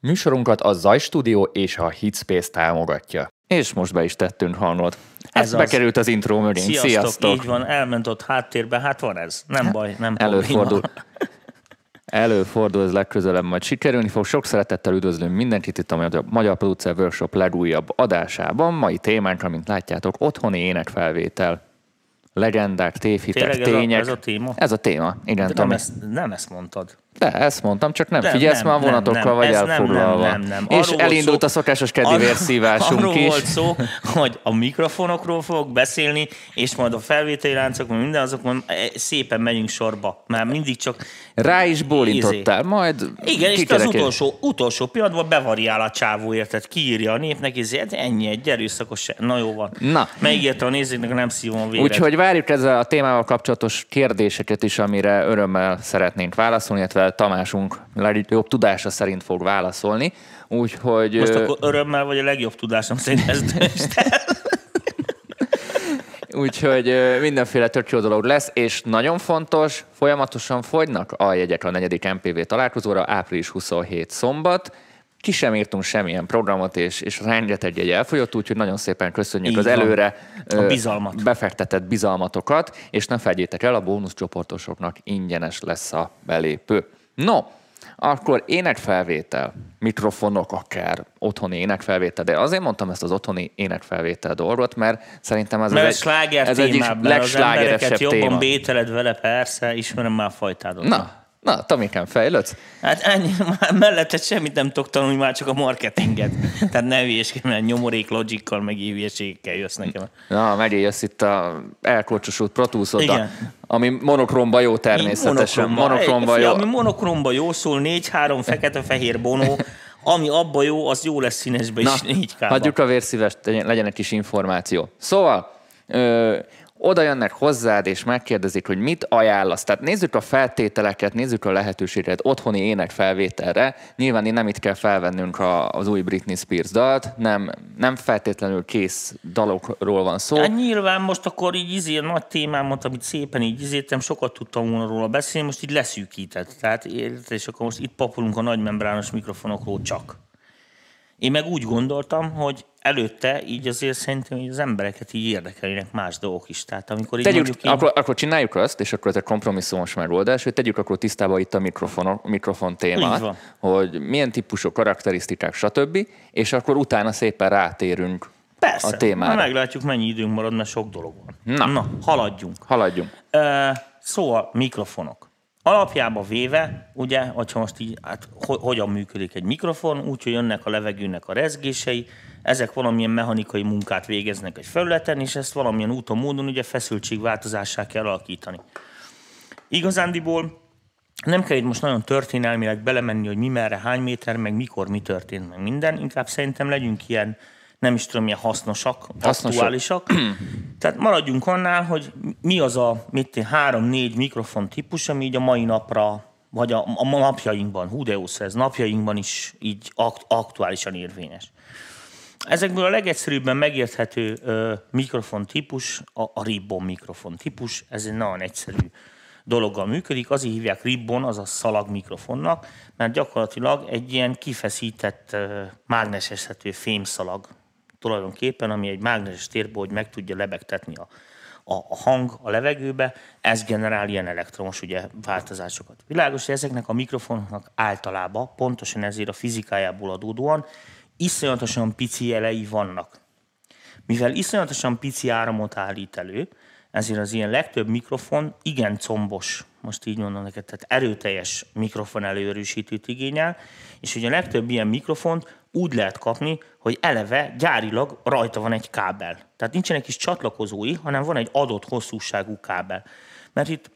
Műsorunkat a Zaj Studio és a Hitspace támogatja. És most be is tettünk, hallod. Ez, Ez ez bekerült az intro mögé. Sziasztok, Sziasztok. így van, elment ott háttérbe, hát van ez, nem baj, nem Előfordul. probléma. Előfordul, ez legközelebb majd sikerülni fog. Sok szeretettel üdvözlünk mindenkit itt a Magyar- Producer Workshop legújabb adásában. Mai témánk, amint látjátok, otthoni énekfelvétel. Legendák, tévhitek, Tényleg ez a- tények. ez a téma? Ez a téma. Igen, De nem, Tomi. ezt, nem ezt mondtad. De ezt mondtam, csak nem, Nem, figyelsz nem, már vonatokkal nem, vagy ez nem, nem, elfoglalva. nem, nem. És Arról elindult szó- a szokásos keddi Arról- is. volt szó, hogy a mikrofonokról fogok beszélni, és majd a felvételi láncok, minden azokon eh, szépen megyünk sorba. Már mindig csak... Rá is bólintottál, majd Igen, és az utolsó, utolsó pillanatban bevariál a csávó, érted? Kiírja a népnek, és hát ennyi, egy erőszakos, na jó van. Na. Megírta a nézőknek, nem szívom a véret. Úgyhogy várjuk ezzel a témával kapcsolatos kérdéseket is, amire örömmel szeretnénk válaszolni, illetve Tamásunk legjobb tudása szerint fog válaszolni. Úgyhogy Most akkor örömmel vagy a legjobb tudásom szerint el. Úgyhogy mindenféle tök jó dolog lesz, és nagyon fontos, folyamatosan fogynak a jegyek a negyedik MPV találkozóra, április 27 szombat. Ki sem írtunk semmilyen programot, és, és rengeteg jegy elfogyott, úgyhogy nagyon szépen köszönjük Így az előre A bizalmat. befektetett bizalmatokat, és ne felejtjétek el, a bónuszcsoportosoknak ingyenes lesz a belépő. No, akkor énekfelvétel, mikrofonok akár, otthoni énekfelvétel, de azért mondtam ezt az otthoni énekfelvétel dolgot, mert szerintem ez, Mert az ez sláger ez egyik legslágeresebb jobban téma. bételed vele, persze, ismerem már fajtádat. Na, na, Tomikám, fejlődsz? Hát ennyi, mellette semmit nem tudok tanulni, már csak a marketinget. Tehát ne hülyeskedj, mert nyomorék logikkal, meg hülyeségekkel jössz nekem. Na, megyél, jössz itt a elkocsosult Pro Igen. ami monokromba jó természetesen. Monokromba. Monokromba jó. Ami monokromba jó szól, négy-három fekete-fehér bonó, ami abba jó, az jó lesz színesbe is négy k hagyjuk a vérszívest, legyen legyen egy kis információ. Szóval, ö, oda jönnek hozzád, és megkérdezik, hogy mit ajánlasz. Tehát nézzük a feltételeket, nézzük a lehetőséget otthoni énekfelvételre. Nyilván én nem itt kell felvennünk a, az új Britney Spears dalt, nem, nem feltétlenül kész dalokról van szó. Hát nyilván most akkor így izé, nagy témámat, amit szépen így izétem, sokat tudtam volna róla beszélni, most így leszűkített. Tehát és akkor most itt papolunk a nagy membrános mikrofonokról csak. Én meg úgy gondoltam, hogy előtte így azért szerintem hogy az embereket így érdekelnének más dolgok is. Tehát amikor így Tegyük, mondjuk így, akkor, akkor csináljuk azt, és akkor ez egy kompromisszumos megoldás, hogy tegyük akkor tisztába itt a mikrofon, mikrofon témát, hogy milyen típusú karakterisztikák, stb., és akkor utána szépen rátérünk persze, a témára. Na, meglátjuk, mennyi időnk marad, mert sok dolog van. Na. Na haladjunk. Haladjunk. Ö, Szóval mikrofonok. Alapjába véve, ugye, hogyha most így, hát ho- hogyan működik egy mikrofon, úgyhogy jönnek a levegőnek a rezgései, ezek valamilyen mechanikai munkát végeznek egy felületen, és ezt valamilyen úton, módon ugye feszültségváltozássá kell alakítani. Igazándiból nem kell itt most nagyon történelmileg belemenni, hogy mi merre, hány méter, meg mikor mi történt, meg minden. Inkább szerintem legyünk ilyen, nem is tudom, milyen hasznosak, Hasznosak. aktuálisak. Tehát maradjunk annál, hogy mi az a mit három-négy mikrofon típus, ami így a mai napra, vagy a, a napjainkban, hú de ez napjainkban is így akt, aktuálisan érvényes. Ezekből a legegyszerűbben megérthető ö, mikrofon típus, a, a ribbon mikrofon típus, ez egy nagyon egyszerű dologgal működik, azért hívják ribbon, azaz szalag mikrofonnak, mert gyakorlatilag egy ilyen kifeszített, mágneseshető fémszalag tulajdonképpen, ami egy mágneses térbe, hogy meg tudja lebegtetni a, a, a hang a levegőbe, ez generál ilyen elektromos ugye, változásokat. Világos, hogy ezeknek a mikrofonoknak általában, pontosan ezért a fizikájából adódóan, iszonyatosan pici jelei vannak. Mivel iszonyatosan pici áramot állít elő, ezért az ilyen legtöbb mikrofon igen combos, most így mondom neked, tehát erőteljes mikrofon előerősítőt igényel, és ugye a legtöbb ilyen mikrofont úgy lehet kapni, hogy eleve gyárilag rajta van egy kábel. Tehát nincsenek is csatlakozói, hanem van egy adott hosszúságú kábel. Mert itt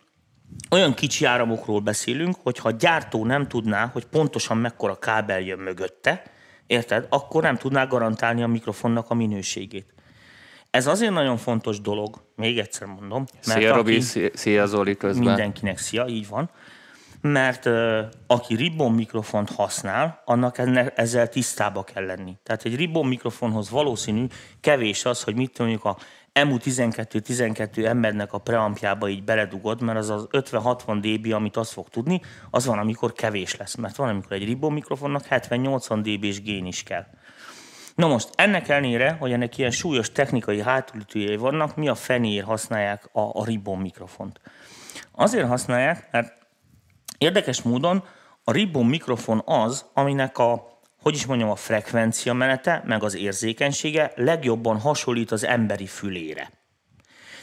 olyan kicsi áramokról beszélünk, hogy ha a gyártó nem tudná, hogy pontosan mekkora kábel jön mögötte, érted, akkor nem tudná garantálni a mikrofonnak a minőségét. Ez azért nagyon fontos dolog, még egyszer mondom, mert Szia, Robi, aki- szia- szia, Zoli közben. mindenkinek szia, így van, mert aki ribbon mikrofont használ, annak enne, ezzel tisztába kell lenni. Tehát egy ribbon mikrofonhoz valószínű kevés az, hogy mit mondjuk a MU12-12 embernek a preampjába így beledugod, mert az az 50-60 dB, amit azt fog tudni, az van, amikor kevés lesz, mert van, amikor egy ribbon mikrofonnak 70-80 dB-s gén is kell. Na most, ennek ellenére, hogy ennek ilyen súlyos technikai hátulütőjei vannak, mi a fenér használják a, a ribbon mikrofont? Azért használják, mert érdekes módon a ribbon mikrofon az, aminek a hogy is mondjam, a frekvencia menete, meg az érzékenysége legjobban hasonlít az emberi fülére.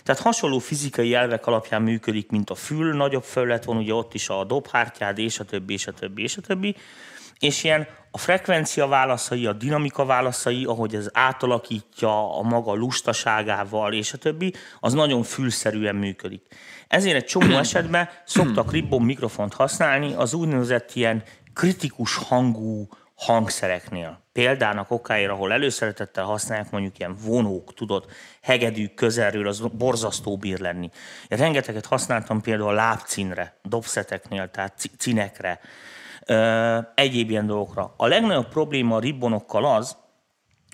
Tehát hasonló fizikai elvek alapján működik, mint a fül, nagyobb felület van, ugye ott is a dobhártyád, és a többi, és a többi, és a többi. És ilyen a frekvencia válaszai, a dinamika válaszai, ahogy ez átalakítja a maga lustaságával, és a többi, az nagyon fülszerűen működik. Ezért egy csomó esetben szoktak ribbon mikrofont használni az úgynevezett ilyen kritikus hangú hangszereknél. Példának okáért, ahol előszeretettel használják mondjuk ilyen vonók, tudod, hegedűk közelről, az borzasztó bír lenni. Én rengeteget használtam például a lábcinre, dobszeteknél, tehát cinekre, egyéb ilyen dolgokra. A legnagyobb probléma a ribbonokkal az,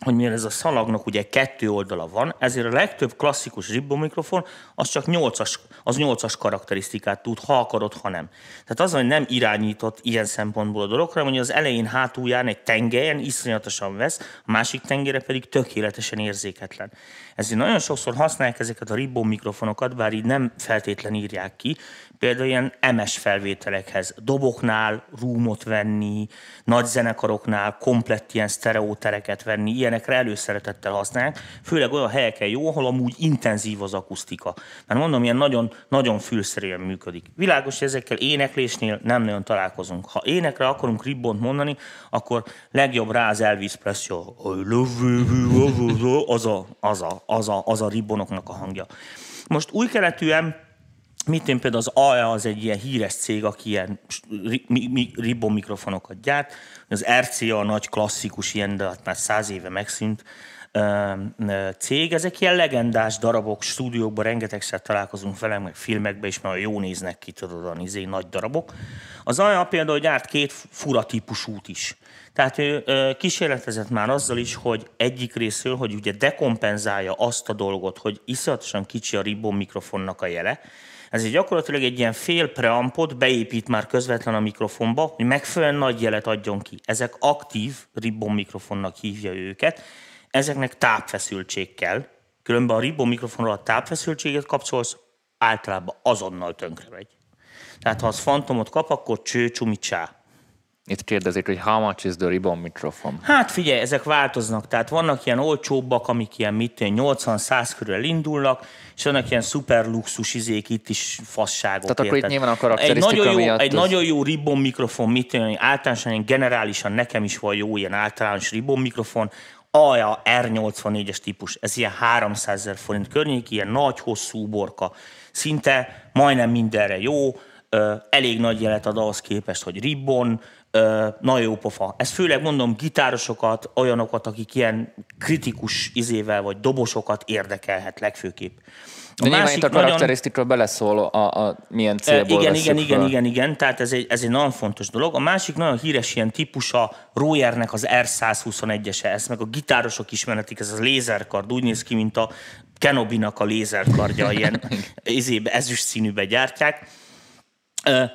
hogy mivel ez a szalagnak ugye kettő oldala van, ezért a legtöbb klasszikus ribbon mikrofon az csak 8-as, az 8-as karakterisztikát tud, ha akarod, ha nem. Tehát az, hogy nem irányított ilyen szempontból a dologra, hogy az elején hátulján egy tengelyen iszonyatosan vesz, a másik tengere pedig tökéletesen érzéketlen. Ezért nagyon sokszor használják ezeket a ribbon mikrofonokat, bár így nem feltétlen írják ki, például ilyen MS felvételekhez, doboknál rúmot venni, nagy zenekaroknál komplett ilyen sztereótereket venni, ilyenekre előszeretettel használják, főleg olyan helyeken jó, ahol amúgy intenzív az akusztika. Mert mondom, ilyen nagyon, nagyon fülszerűen működik. Világos, hogy ezekkel éneklésnél nem nagyon találkozunk. Ha énekre akarunk ribbont mondani, akkor legjobb rá az Elvis Presley, az a, az a, az a, az a ribbonoknak a hangja. Most új keletűen Mit én például az AE az egy ilyen híres cég, aki ilyen ribbon mikrofonokat gyárt. Az RCA a nagy klasszikus ilyen, de hát már száz éve megszűnt cég. Ezek ilyen legendás darabok, stúdiókban rengetegszer találkozunk vele, meg filmekben is, mert jó néznek ki, tudod, a izé, nagy darabok. Az AE például gyárt két fura típusút is. Tehát ő kísérletezett már azzal is, hogy egyik részről, hogy ugye dekompenzálja azt a dolgot, hogy iszonyatosan kicsi a ribbon mikrofonnak a jele, ezért gyakorlatilag egy ilyen fél preampot beépít már közvetlen a mikrofonba, hogy megfelelően nagy jelet adjon ki. Ezek aktív ribbon mikrofonnak hívja őket. Ezeknek tápfeszültség kell. Különben a ribbon mikrofonról a tápfeszültséget kapcsolsz, általában azonnal tönkre megy. Tehát ha az fantomot kap, akkor cső, csumi. Itt kérdezik, hogy how much is the ribbon microphone? Hát figyelj, ezek változnak. Tehát vannak ilyen olcsóbbak, amik ilyen mit 80-100 körül indulnak, és vannak ilyen szuper luxus izék, itt is fasságok. Tehát akkor itt nyilván a karakterisztika egy nagyon jó, Egy az... nagyon jó ribbon mikrofon, mit tudom, általánosan, ilyen generálisan nekem is van jó ilyen általános ribbon mikrofon, Alja R84-es típus, ez ilyen 300 ezer forint környék, ilyen nagy, hosszú borka, szinte majdnem mindenre jó, elég nagy jelet ad ahhoz képest, hogy ribbon, nagyon jó pofa. Ez főleg mondom gitárosokat, olyanokat, akik ilyen kritikus izével vagy dobosokat érdekelhet legfőképp. A De nyilván itt a karakterisztikről nagyon... beleszól a, a milyen célból Igen, igen, igen, igen, igen, tehát ez egy, ez egy nagyon fontos dolog. A másik nagyon híres ilyen típusa Royernek az R121-ese, ezt meg a gitárosok ismeretik, ez a lézerkard, úgy néz ki, mint a Kenobi-nak a lézerkardja, ilyen ezébe, ezüst színűbe gyártják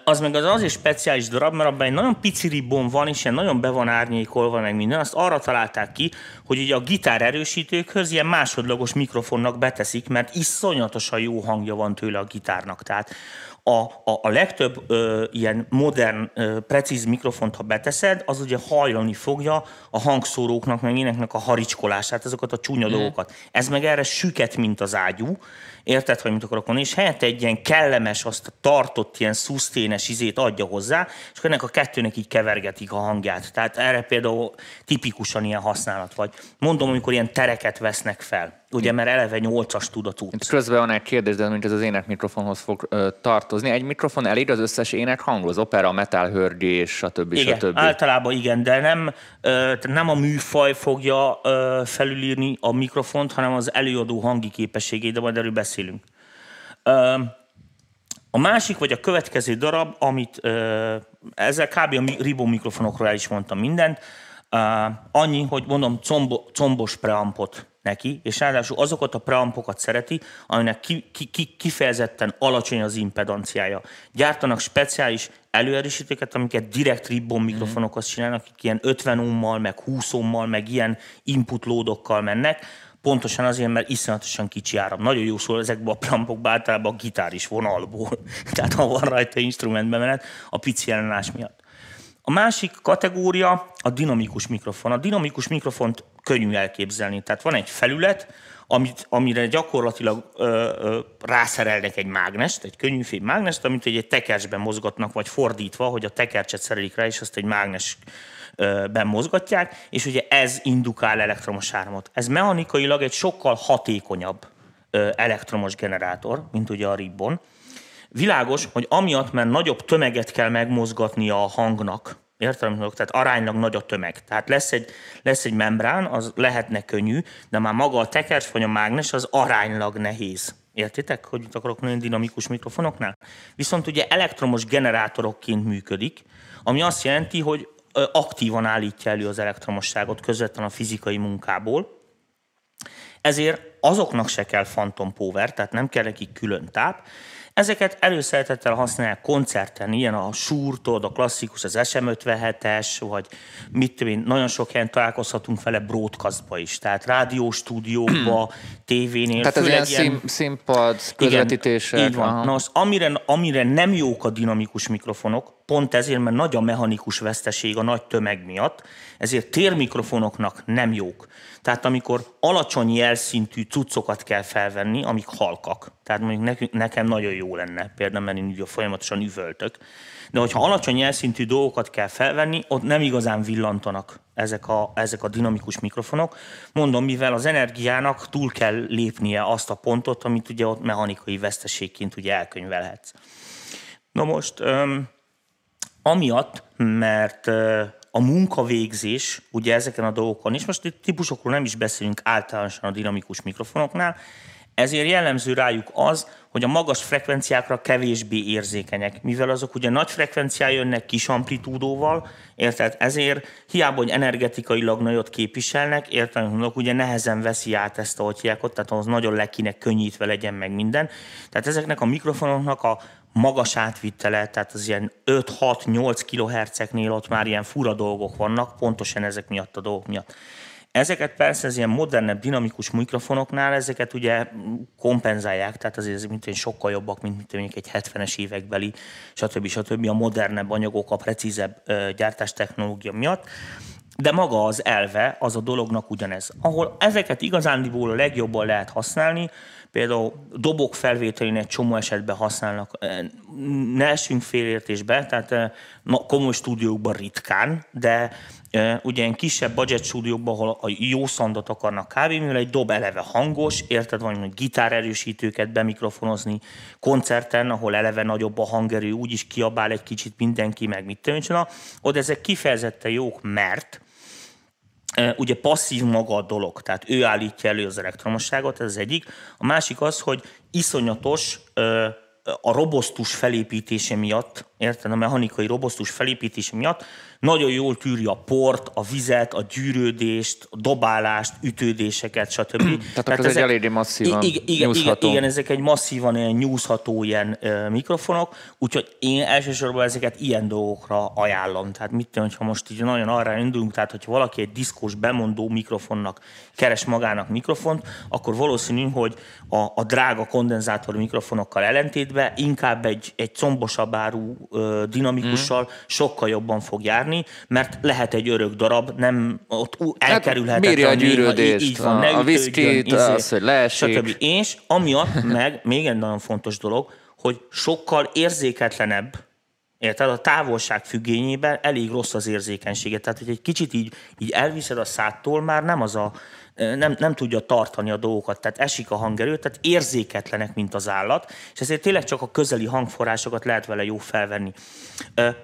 az meg az azért speciális darab, mert abban egy nagyon pici ribbon van, és ilyen nagyon be van árnyékolva, meg minden. Azt arra találták ki, hogy ugye a gitár erősítőkhöz ilyen másodlagos mikrofonnak beteszik, mert iszonyatosan jó hangja van tőle a gitárnak. Tehát a, a, a legtöbb ö, ilyen modern, ö, precíz mikrofont, ha beteszed, az ugye hajlani fogja a hangszóróknak, meg éneknek a haricskolását, ezeket a csúnya mm. dolgokat. Ez meg erre süket, mint az ágyú, Érted, hogy mit akarok mondani? És helyette egy ilyen kellemes, azt a tartott ilyen szuszténes izét adja hozzá, és akkor ennek a kettőnek így kevergetik a hangját. Tehát erre például tipikusan ilyen használat vagy. Mondom, amikor ilyen tereket vesznek fel. Ugye, mert eleve 8-as tudatú. Itt közben van egy kérdés, de mint ez az ének mikrofonhoz fog ö, tartozni. Egy mikrofon elég az összes ének hanghoz, opera, metal, hörgés, stb. Igen, stb. általában igen, de nem, ö, nem a műfaj fogja ö, felülírni a mikrofont, hanem az előadó hangi képességét, de majd erről beszélünk. Ö, A másik, vagy a következő darab, amit ö, ezzel kb. a Ribó mikrofonokról el is mondtam mindent, ö, annyi, hogy mondom, combo, combos preampot neki, és ráadásul azokat a preampokat szereti, aminek ki, ki, ki, kifejezetten alacsony az impedanciája. Gyártanak speciális előerősítőket, amiket direkt ribbon mikrofonokhoz csinálnak, akik ilyen 50 ohmmal, meg 20 ohmmal, meg ilyen input lódokkal mennek, pontosan azért, mert iszonyatosan kicsi áram. Nagyon jó szól ezekben a preampokban általában a gitár is vonalból. Tehát ha van rajta instrumentbe menet, a pici ellenállás miatt. A másik kategória a dinamikus mikrofon. A dinamikus mikrofont könnyű elképzelni. Tehát van egy felület, amit, amire gyakorlatilag ö, ö, rászerelnek egy mágnest, egy könnyűfém mágnest, amit egy tekercsben mozgatnak, vagy fordítva, hogy a tekercset szerelik rá, és azt egy mágnesben mozgatják, és ugye ez indukál elektromos áramot. Ez mechanikailag egy sokkal hatékonyabb elektromos generátor, mint ugye a ribbon. Világos, hogy amiatt, mert nagyobb tömeget kell megmozgatni a hangnak, Értem, tehát aránylag nagy a tömeg. Tehát lesz egy, lesz egy membrán, az lehetne könnyű, de már maga a tekercs vagy a mágnes az aránylag nehéz. Értitek, hogy itt akarok nagyon dinamikus mikrofonoknál? Viszont ugye elektromos generátorokként működik, ami azt jelenti, hogy aktívan állítja elő az elektromosságot közvetlenül a fizikai munkából. Ezért azoknak se kell phantom power, tehát nem kell nekik külön táp, Ezeket előszeretettel használják koncerten, ilyen a Shure, a klasszikus, az SM57-es, vagy mit tudom én, nagyon sok helyen találkozhatunk vele broadcastba is, tehát rádióstúdiókba, tévénél. Tehát ez ilyen, ilyen színpad, közvetítések. Igen, így van. Na, az, amire, amire nem jók a dinamikus mikrofonok, pont ezért, mert nagy a mechanikus veszteség a nagy tömeg miatt, ezért térmikrofonoknak nem jók. Tehát amikor alacsony jelszintű cuccokat kell felvenni, amik halkak, tehát mondjuk nekem nagyon jó lenne, például mert én ugye folyamatosan üvöltök, de hogyha alacsony jelszintű dolgokat kell felvenni, ott nem igazán villantanak ezek a, ezek a dinamikus mikrofonok. Mondom, mivel az energiának túl kell lépnie azt a pontot, amit ugye ott mechanikai veszteségként ugye elkönyvelhetsz. Na most, öm, amiatt, mert a munkavégzés ugye ezeken a dolgokon, és most itt típusokról nem is beszélünk általánosan a dinamikus mikrofonoknál, ezért jellemző rájuk az, hogy a magas frekvenciákra kevésbé érzékenyek, mivel azok ugye nagy frekvencián jönnek kis amplitúdóval, érted? Ezért hiába, hogy energetikailag nagyot képviselnek, érted? Mondok, ugye nehezen veszi át ezt a ott, tehát ahhoz nagyon le kéne könnyítve legyen meg minden. Tehát ezeknek a mikrofonoknak a magas átvitele, tehát az ilyen 5-6-8 kHz-eknél ott már ilyen fura dolgok vannak, pontosan ezek miatt a dolgok miatt. Ezeket persze az ilyen modernebb, dinamikus mikrofonoknál ezeket ugye kompenzálják, tehát azért mint én sokkal jobbak, mint, mint mondjuk egy 70-es évekbeli, stb. stb. a modernebb anyagok, a precízebb gyártástechnológia miatt. De maga az elve, az a dolognak ugyanez. Ahol ezeket igazándiból a legjobban lehet használni, például dobok felvételén egy csomó esetben használnak, ne esünk félértésbe, tehát komoly stúdiókban ritkán, de ugye ilyen kisebb budget stúdiókban, ahol a jó szandot akarnak kávé, mivel egy dob eleve hangos, érted, van, hogy gitár erősítőket bemikrofonozni, koncerten, ahol eleve nagyobb a hangerő, úgyis kiabál egy kicsit mindenki, meg mit tudom, oda ezek kifejezetten jók, mert ugye passzív maga a dolog, tehát ő állítja elő az elektromosságot, ez az egyik. A másik az, hogy iszonyatos a robosztus felépítése miatt, érted, a mechanikai robosztus felépítése miatt nagyon jól tűri a port, a vizet, a gyűrődést, a dobálást, ütődéseket, stb. Tehát, Tehát ez ezek, egy eléggé masszívan igen, igen, igen, igen, ezek egy masszívan ilyen nyúzható ilyen uh, mikrofonok, úgyhogy én elsősorban ezeket ilyen dolgokra ajánlom. Tehát mit tudom, ha most így nagyon arra indulunk, tehát hogyha valaki egy diszkos bemondó mikrofonnak keres magának mikrofont, akkor valószínű, hogy a, a drága kondenzátor mikrofonokkal ellentétben inkább egy, egy combosabb áru dinamikussal mm. sokkal jobban fog járni, járni, mert lehet egy örök darab, nem ott elkerülhetetlen. Hát, a gyűrődést, így van, a, a viszkit, izé, az, hogy leesik. Stb. És amiatt meg még egy nagyon fontos dolog, hogy sokkal érzéketlenebb Érted? A távolság függényében elég rossz az érzékenysége. Tehát, hogy egy kicsit így, így elviszed a szától, már nem az a nem, nem tudja tartani a dolgokat, tehát esik a hangerő, tehát érzéketlenek, mint az állat, és ezért tényleg csak a közeli hangforrásokat lehet vele jó felvenni.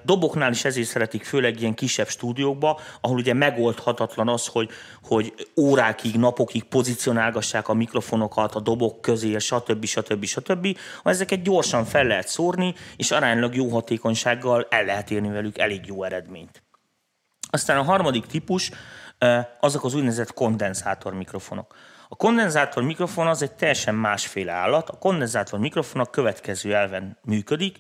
Doboknál is ezért szeretik, főleg ilyen kisebb stúdiókba, ahol ugye megoldhatatlan az, hogy, hogy órákig, napokig pozícionálgassák a mikrofonokat a dobok közé, stb. stb. stb. Ezeket gyorsan fel lehet szórni, és aránylag jó hatékonysággal el lehet érni velük elég jó eredményt. Aztán a harmadik típus, azok az úgynevezett kondenzátor mikrofonok. A kondenzátor mikrofon az egy teljesen másféle állat. A kondenzátor mikrofon a következő elven működik.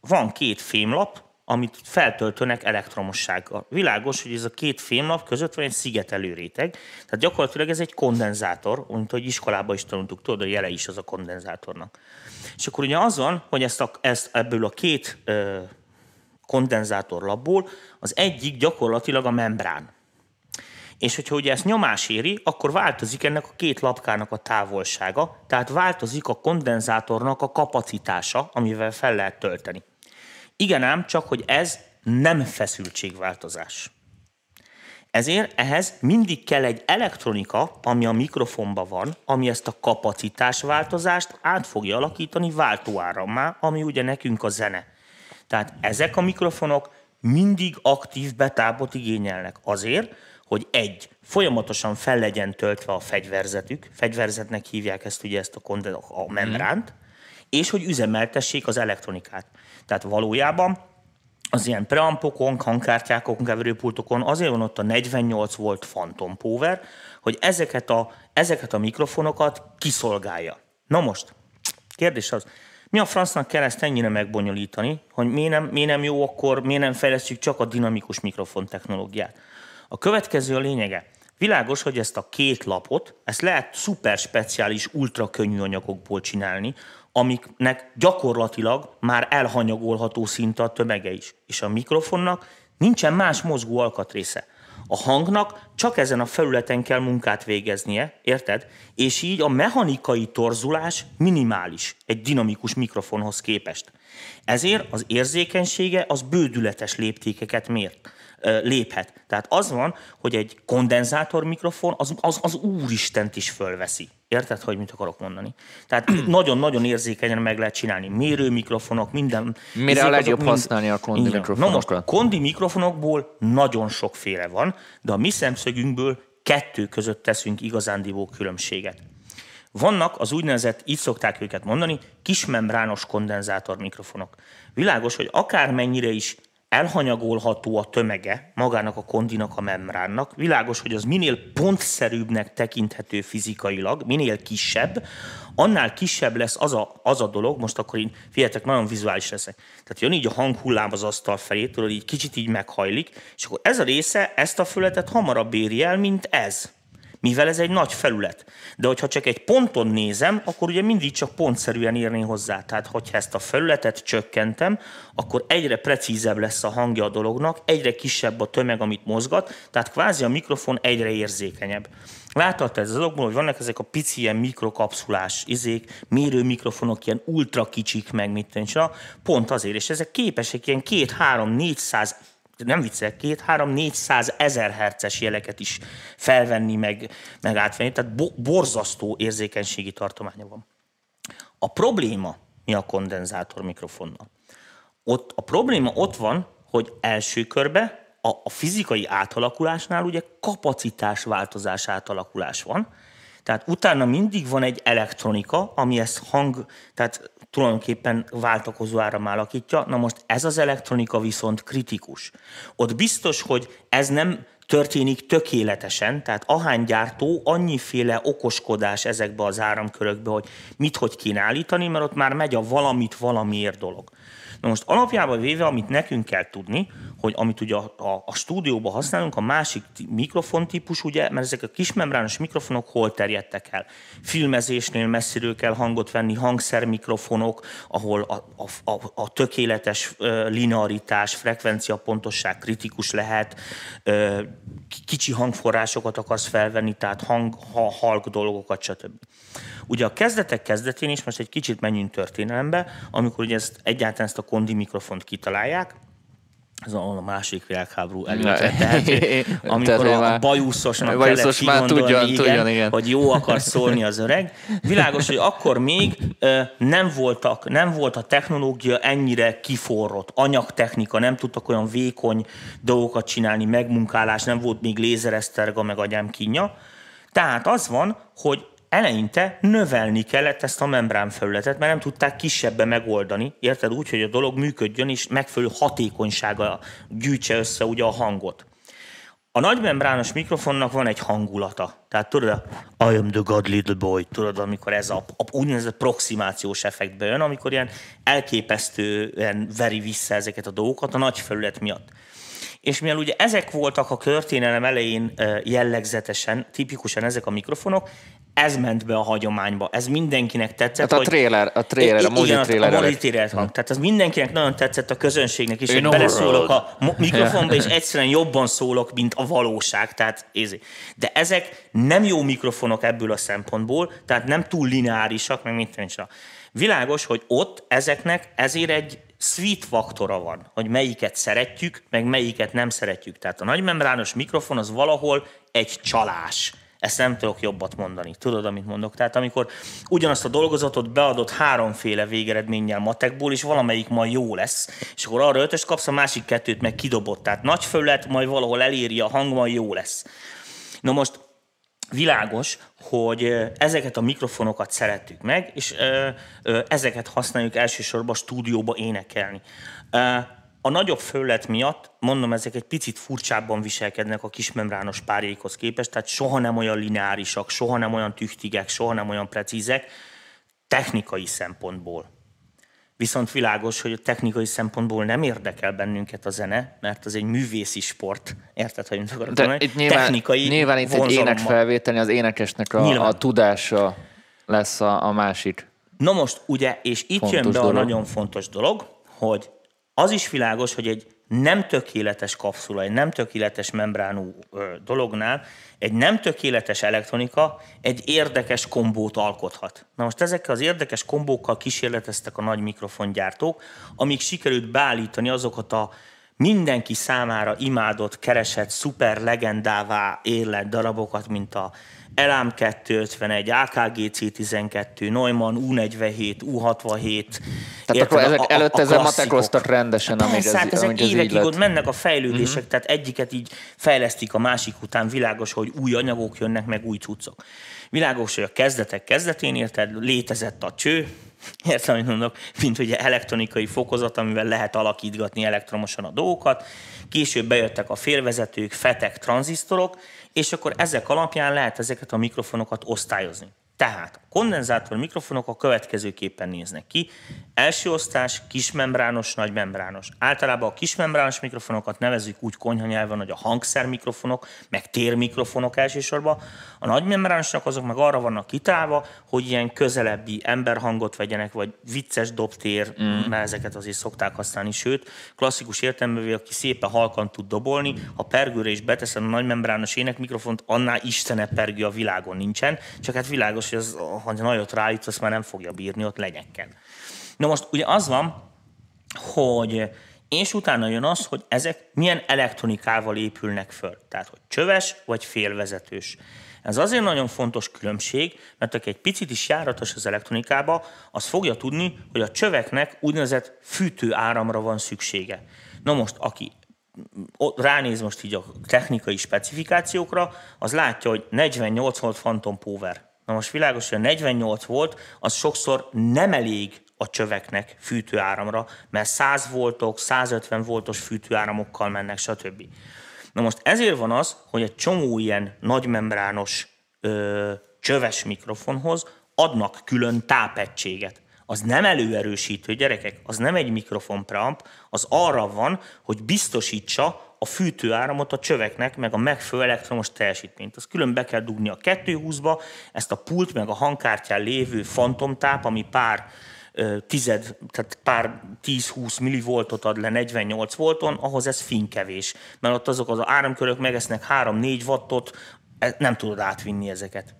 Van két fémlap, amit feltöltönek elektromossággal. Világos, hogy ez a két fémlap között van egy szigetelő réteg, tehát gyakorlatilag ez egy kondenzátor, mint hogy iskolában is tanultuk, tudod, a jele is az a kondenzátornak. És akkor ugye az van, hogy ezt, a, ezt ebből a két ö, kondenzátorlapból az egyik gyakorlatilag a membrán. És hogyha ugye ezt nyomás éri, akkor változik ennek a két lapkának a távolsága, tehát változik a kondenzátornak a kapacitása, amivel fel lehet tölteni. Igen ám, csak hogy ez nem feszültségváltozás. Ezért ehhez mindig kell egy elektronika, ami a mikrofonban van, ami ezt a kapacitásváltozást át fogja alakítani váltóárammá, ami ugye nekünk a zene. Tehát ezek a mikrofonok mindig aktív betápot igényelnek azért, hogy egy, folyamatosan fel legyen töltve a fegyverzetük, fegyverzetnek hívják ezt ugye ezt a, konden- a membránt, mm. és hogy üzemeltessék az elektronikát. Tehát valójában az ilyen preampokon, hangkártyákon, keverőpultokon azért van ott a 48 volt Phantom Power, hogy ezeket a, ezeket a mikrofonokat kiszolgálja. Na most, kérdés az, mi a francnak kell ezt ennyire megbonyolítani, hogy miért nem, miért nem jó akkor, miért nem fejlesztjük csak a dinamikus mikrofon technológiát? A következő a lényege. Világos, hogy ezt a két lapot, ezt lehet szuper speciális, ultra könnyű anyagokból csinálni, amiknek gyakorlatilag már elhanyagolható szinte a tömege is. És a mikrofonnak nincsen más mozgó alkatrésze. A hangnak csak ezen a felületen kell munkát végeznie, érted? És így a mechanikai torzulás minimális egy dinamikus mikrofonhoz képest. Ezért az érzékenysége az bődületes léptékeket mért léphet. Tehát az van, hogy egy kondenzátor mikrofon az, az, az úristent is fölveszi. Érted, hogy mit akarok mondani? Tehát nagyon-nagyon érzékenyen meg lehet csinálni. Mérő mikrofonok, minden. Mire a legjobb mind... használni a kondi mikrofonokat? Na most kondi mikrofonokból nagyon sokféle van, de a mi szemszögünkből kettő között teszünk igazándiból különbséget. Vannak az úgynevezett, így szokták őket mondani, kismembrános kondenzátor mikrofonok. Világos, hogy akármennyire is elhanyagolható a tömege magának a kondinak, a membránnak. Világos, hogy az minél pontszerűbbnek tekinthető fizikailag, minél kisebb, annál kisebb lesz az a, az a dolog, most akkor én, figyeljetek, nagyon vizuális leszek. Tehát jön így a hanghullám az asztal felé, tudod, így kicsit így meghajlik, és akkor ez a része ezt a fölletet hamarabb éri el, mint ez mivel ez egy nagy felület. De hogyha csak egy ponton nézem, akkor ugye mindig csak pontszerűen írni hozzá. Tehát, hogyha ezt a felületet csökkentem, akkor egyre precízebb lesz a hangja a dolognak, egyre kisebb a tömeg, amit mozgat, tehát kvázi a mikrofon egyre érzékenyebb. Láttad ez azokból, hogy vannak ezek a pici ilyen mikrokapszulás izék, mérő mikrofonok, ilyen ultra kicsik, meg mit tenni, pont azért, és ezek képesek ilyen 2, 3, 400 nem viccel, két, három, négyszáz ezer herces jeleket is felvenni, meg, meg átvenni, tehát bo- borzasztó érzékenységi tartománya van. A probléma mi a kondenzátor mikrofonnal? Ott, a probléma ott van, hogy első körbe a, a fizikai átalakulásnál ugye kapacitás változás átalakulás van, tehát utána mindig van egy elektronika, ami ezt hang, tehát tulajdonképpen váltakozó áram alakítja. Na most ez az elektronika viszont kritikus. Ott biztos, hogy ez nem történik tökéletesen, tehát ahány gyártó, annyiféle okoskodás ezekbe az áramkörökbe, hogy mit hogy kéne állítani, mert ott már megy a valamit valamiért dolog. Na most alapjában véve, amit nekünk kell tudni, hogy amit ugye a, a, a stúdióban használunk, a másik mikrofon típus, ugye, mert ezek a kismembrános mikrofonok hol terjedtek el? Filmezésnél messziről kell hangot venni, hangszermikrofonok, ahol a, a, a, a tökéletes linearitás, frekvencia pontosság kritikus lehet, kicsi hangforrásokat akarsz felvenni, tehát hang, ha, halk dolgokat, stb. Ugye a kezdetek kezdetén is, most egy kicsit menjünk történelembe, amikor ugye ezt, egyáltalán ezt a kondi mikrofont kitalálják, ez a másik világháború előtt tehető, amikor a, a bajuszosnak bajuszos kellett már tudjon, igen, tudjon, igen. hogy jó akar szólni az öreg. Világos, hogy akkor még nem, voltak, nem volt a technológia ennyire kiforrott, anyagtechnika, nem tudtak olyan vékony dolgokat csinálni, megmunkálás, nem volt még lézereszterga, meg agyám kínja. Tehát az van, hogy eleinte növelni kellett ezt a membránfelületet, mert nem tudták kisebben megoldani, érted? Úgy, hogy a dolog működjön, és megfelelő hatékonysága gyűjtse össze ugye a hangot. A nagymembrános mikrofonnak van egy hangulata. Tehát tudod, a I am the god little boy, tudod, amikor ez a, a úgynevezett proximációs effektbe jön, amikor ilyen elképesztően veri vissza ezeket a dolgokat a nagy felület miatt. És mivel ugye ezek voltak a történelem elején jellegzetesen, tipikusan ezek a mikrofonok, ez ment be a hagyományba. Ez mindenkinek tetszett. Hát a trailer, a trailer, a mozi trailer. A mozi trailer hang. Tehát ez mindenkinek nagyon tetszett a közönségnek is, hogy beleszólok a mikrofonba, és egyszerűen jobban szólok, mint a valóság. Tehát easy. De ezek nem jó mikrofonok ebből a szempontból, tehát nem túl lineárisak, meg mint nincs. Világos, hogy ott ezeknek ezért egy sweet faktora van, hogy melyiket szeretjük, meg melyiket nem szeretjük. Tehát a nagymembrános mikrofon az valahol egy csalás. Ezt nem tudok jobbat mondani. Tudod, amit mondok? Tehát amikor ugyanazt a dolgozatot beadott háromféle végeredménnyel matekból, és valamelyik majd jó lesz, és akkor arra ötöst kapsz, a másik kettőt meg kidobott. Tehát nagy föllet, majd valahol eléri a hang, majd jó lesz. Na most világos, hogy ezeket a mikrofonokat szerettük meg, és ezeket használjuk elsősorban a stúdióba énekelni. A nagyobb föllet miatt, mondom, ezek egy picit furcsábban viselkednek a kismembrános párjaikhoz képest, tehát soha nem olyan lineárisak, soha nem olyan tüchtigek, soha nem olyan precízek, technikai szempontból. Viszont világos, hogy a technikai szempontból nem érdekel bennünket a zene, mert az egy művészi sport. Érted, hogy mit akarok mondani? Itt nyilván, technikai nyilván itt egy énekfelvételni, az énekesnek a, a tudása lesz a, a másik. Na most ugye, és itt jön be dolog. a nagyon fontos dolog, hogy az is világos, hogy egy nem tökéletes kapszula, egy nem tökéletes membránú dolognál egy nem tökéletes elektronika egy érdekes kombót alkothat. Na most ezekkel az érdekes kombókkal kísérleteztek a nagy mikrofongyártók, amíg sikerült beállítani azokat a mindenki számára imádott, keresett, szuper legendává érlett darabokat, mint a Elám 251, AKG C12, Neumann U47, U67. Tehát akkor ezek a, előtt ezzel matekoztak rendesen, amíg ez, hát ezek amíg évekig ott mennek a fejlődések, uh-huh. tehát egyiket így fejlesztik a másik után, világos, hogy új anyagok jönnek, meg új cuccok. Világos, hogy a kezdetek kezdetén érted, létezett a cső, Értem, hogy mondok, mint ugye elektronikai fokozat, amivel lehet alakítgatni elektromosan a dolgokat. Később bejöttek a félvezetők, fetek, tranzisztorok, és akkor ezek alapján lehet ezeket a mikrofonokat osztályozni. Tehát a kondenzátor mikrofonok a következőképpen néznek ki. Első osztás, kismembrános, nagymembrános. Általában a kismembrános mikrofonokat nevezzük úgy konyha nyelven, hogy a hangszer mikrofonok, meg térmikrofonok elsősorban. A nagymembránosnak azok meg arra vannak kitálva, hogy ilyen közelebbi emberhangot vegyenek, vagy vicces dobtér, mm. mert ezeket azért szokták használni. Sőt, klasszikus értelművé, aki szépen halkan tud dobolni, ha pergőre is beteszem a nagymembrános énekmikrofont, annál istene pergő a világon nincsen, csak hát világos, hogy az, ha nagyot rájut, azt már nem fogja bírni ott legyekkel. Na most ugye az van, hogy és utána jön az, hogy ezek milyen elektronikával épülnek föl. Tehát, hogy csöves vagy félvezetős. Ez azért nagyon fontos különbség, mert aki egy picit is járatos az elektronikába, az fogja tudni, hogy a csöveknek úgynevezett fűtő áramra van szüksége. Na most, aki ránéz most így a technikai specifikációkra, az látja, hogy 48 volt Phantom Power. Na most világos, hogy a 48 volt, az sokszor nem elég a csöveknek fűtőáramra, mert 100 voltok, 150 voltos fűtőáramokkal mennek, stb. Na most ezért van az, hogy egy csomó ilyen nagymembrános ö, csöves mikrofonhoz adnak külön tápegységet. az nem előerősítő, gyerekek, az nem egy mikrofon preamp, az arra van, hogy biztosítsa a fűtőáramot a csöveknek, meg a megfelelő elektromos teljesítményt. Az külön be kell dugni a 220-ba, ezt a pult meg a hangkártyán lévő fantomtáp, ami pár tized, tehát pár 10-20 millivoltot ad le 48 volton, ahhoz ez finkevés. Mert ott azok az áramkörök megesznek 3-4 wattot, e, nem tudod átvinni ezeket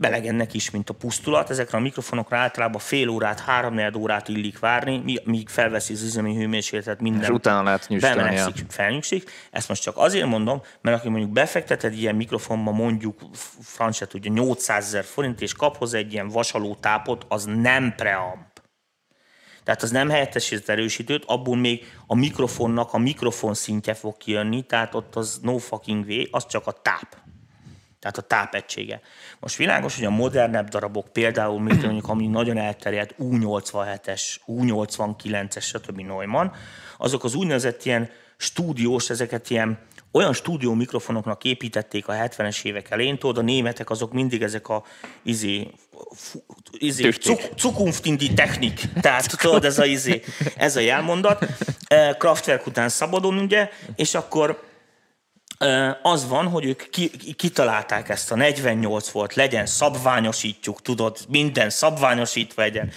belegennek is, mint a pusztulat. Ezekre a mikrofonokra általában fél órát, három órát illik várni, míg felveszi az üzemi hőmérsékletet minden. És utána lehet nyüstölni. felnyugszik. Ezt most csak azért mondom, mert aki mondjuk befekteted ilyen mikrofonba mondjuk, francia tudja, 800 ezer forint, és kap hozzá egy ilyen vasaló tápot, az nem preamp. Tehát az nem helyettesít erősítőt, abból még a mikrofonnak a mikrofon szintje fog kijönni, tehát ott az no fucking way, az csak a táp tehát a tápegysége. Most világos, hogy a modernebb darabok, például mint mondjuk, ami nagyon elterjedt U87-es, U89-es, stb. Neumann, azok az úgynevezett ilyen stúdiós, ezeket ilyen olyan stúdió mikrofonoknak építették a 70-es évek elején, tudod, a németek azok mindig ezek a izé, izé cukunftindi technik, tehát tudod, ez a, izé, ez a jelmondat, eh, Kraftwerk után szabadon, ugye, és akkor az van, hogy ők kitalálták ezt a 48 volt, legyen szabványosítjuk, tudod, minden szabványosítva legyen.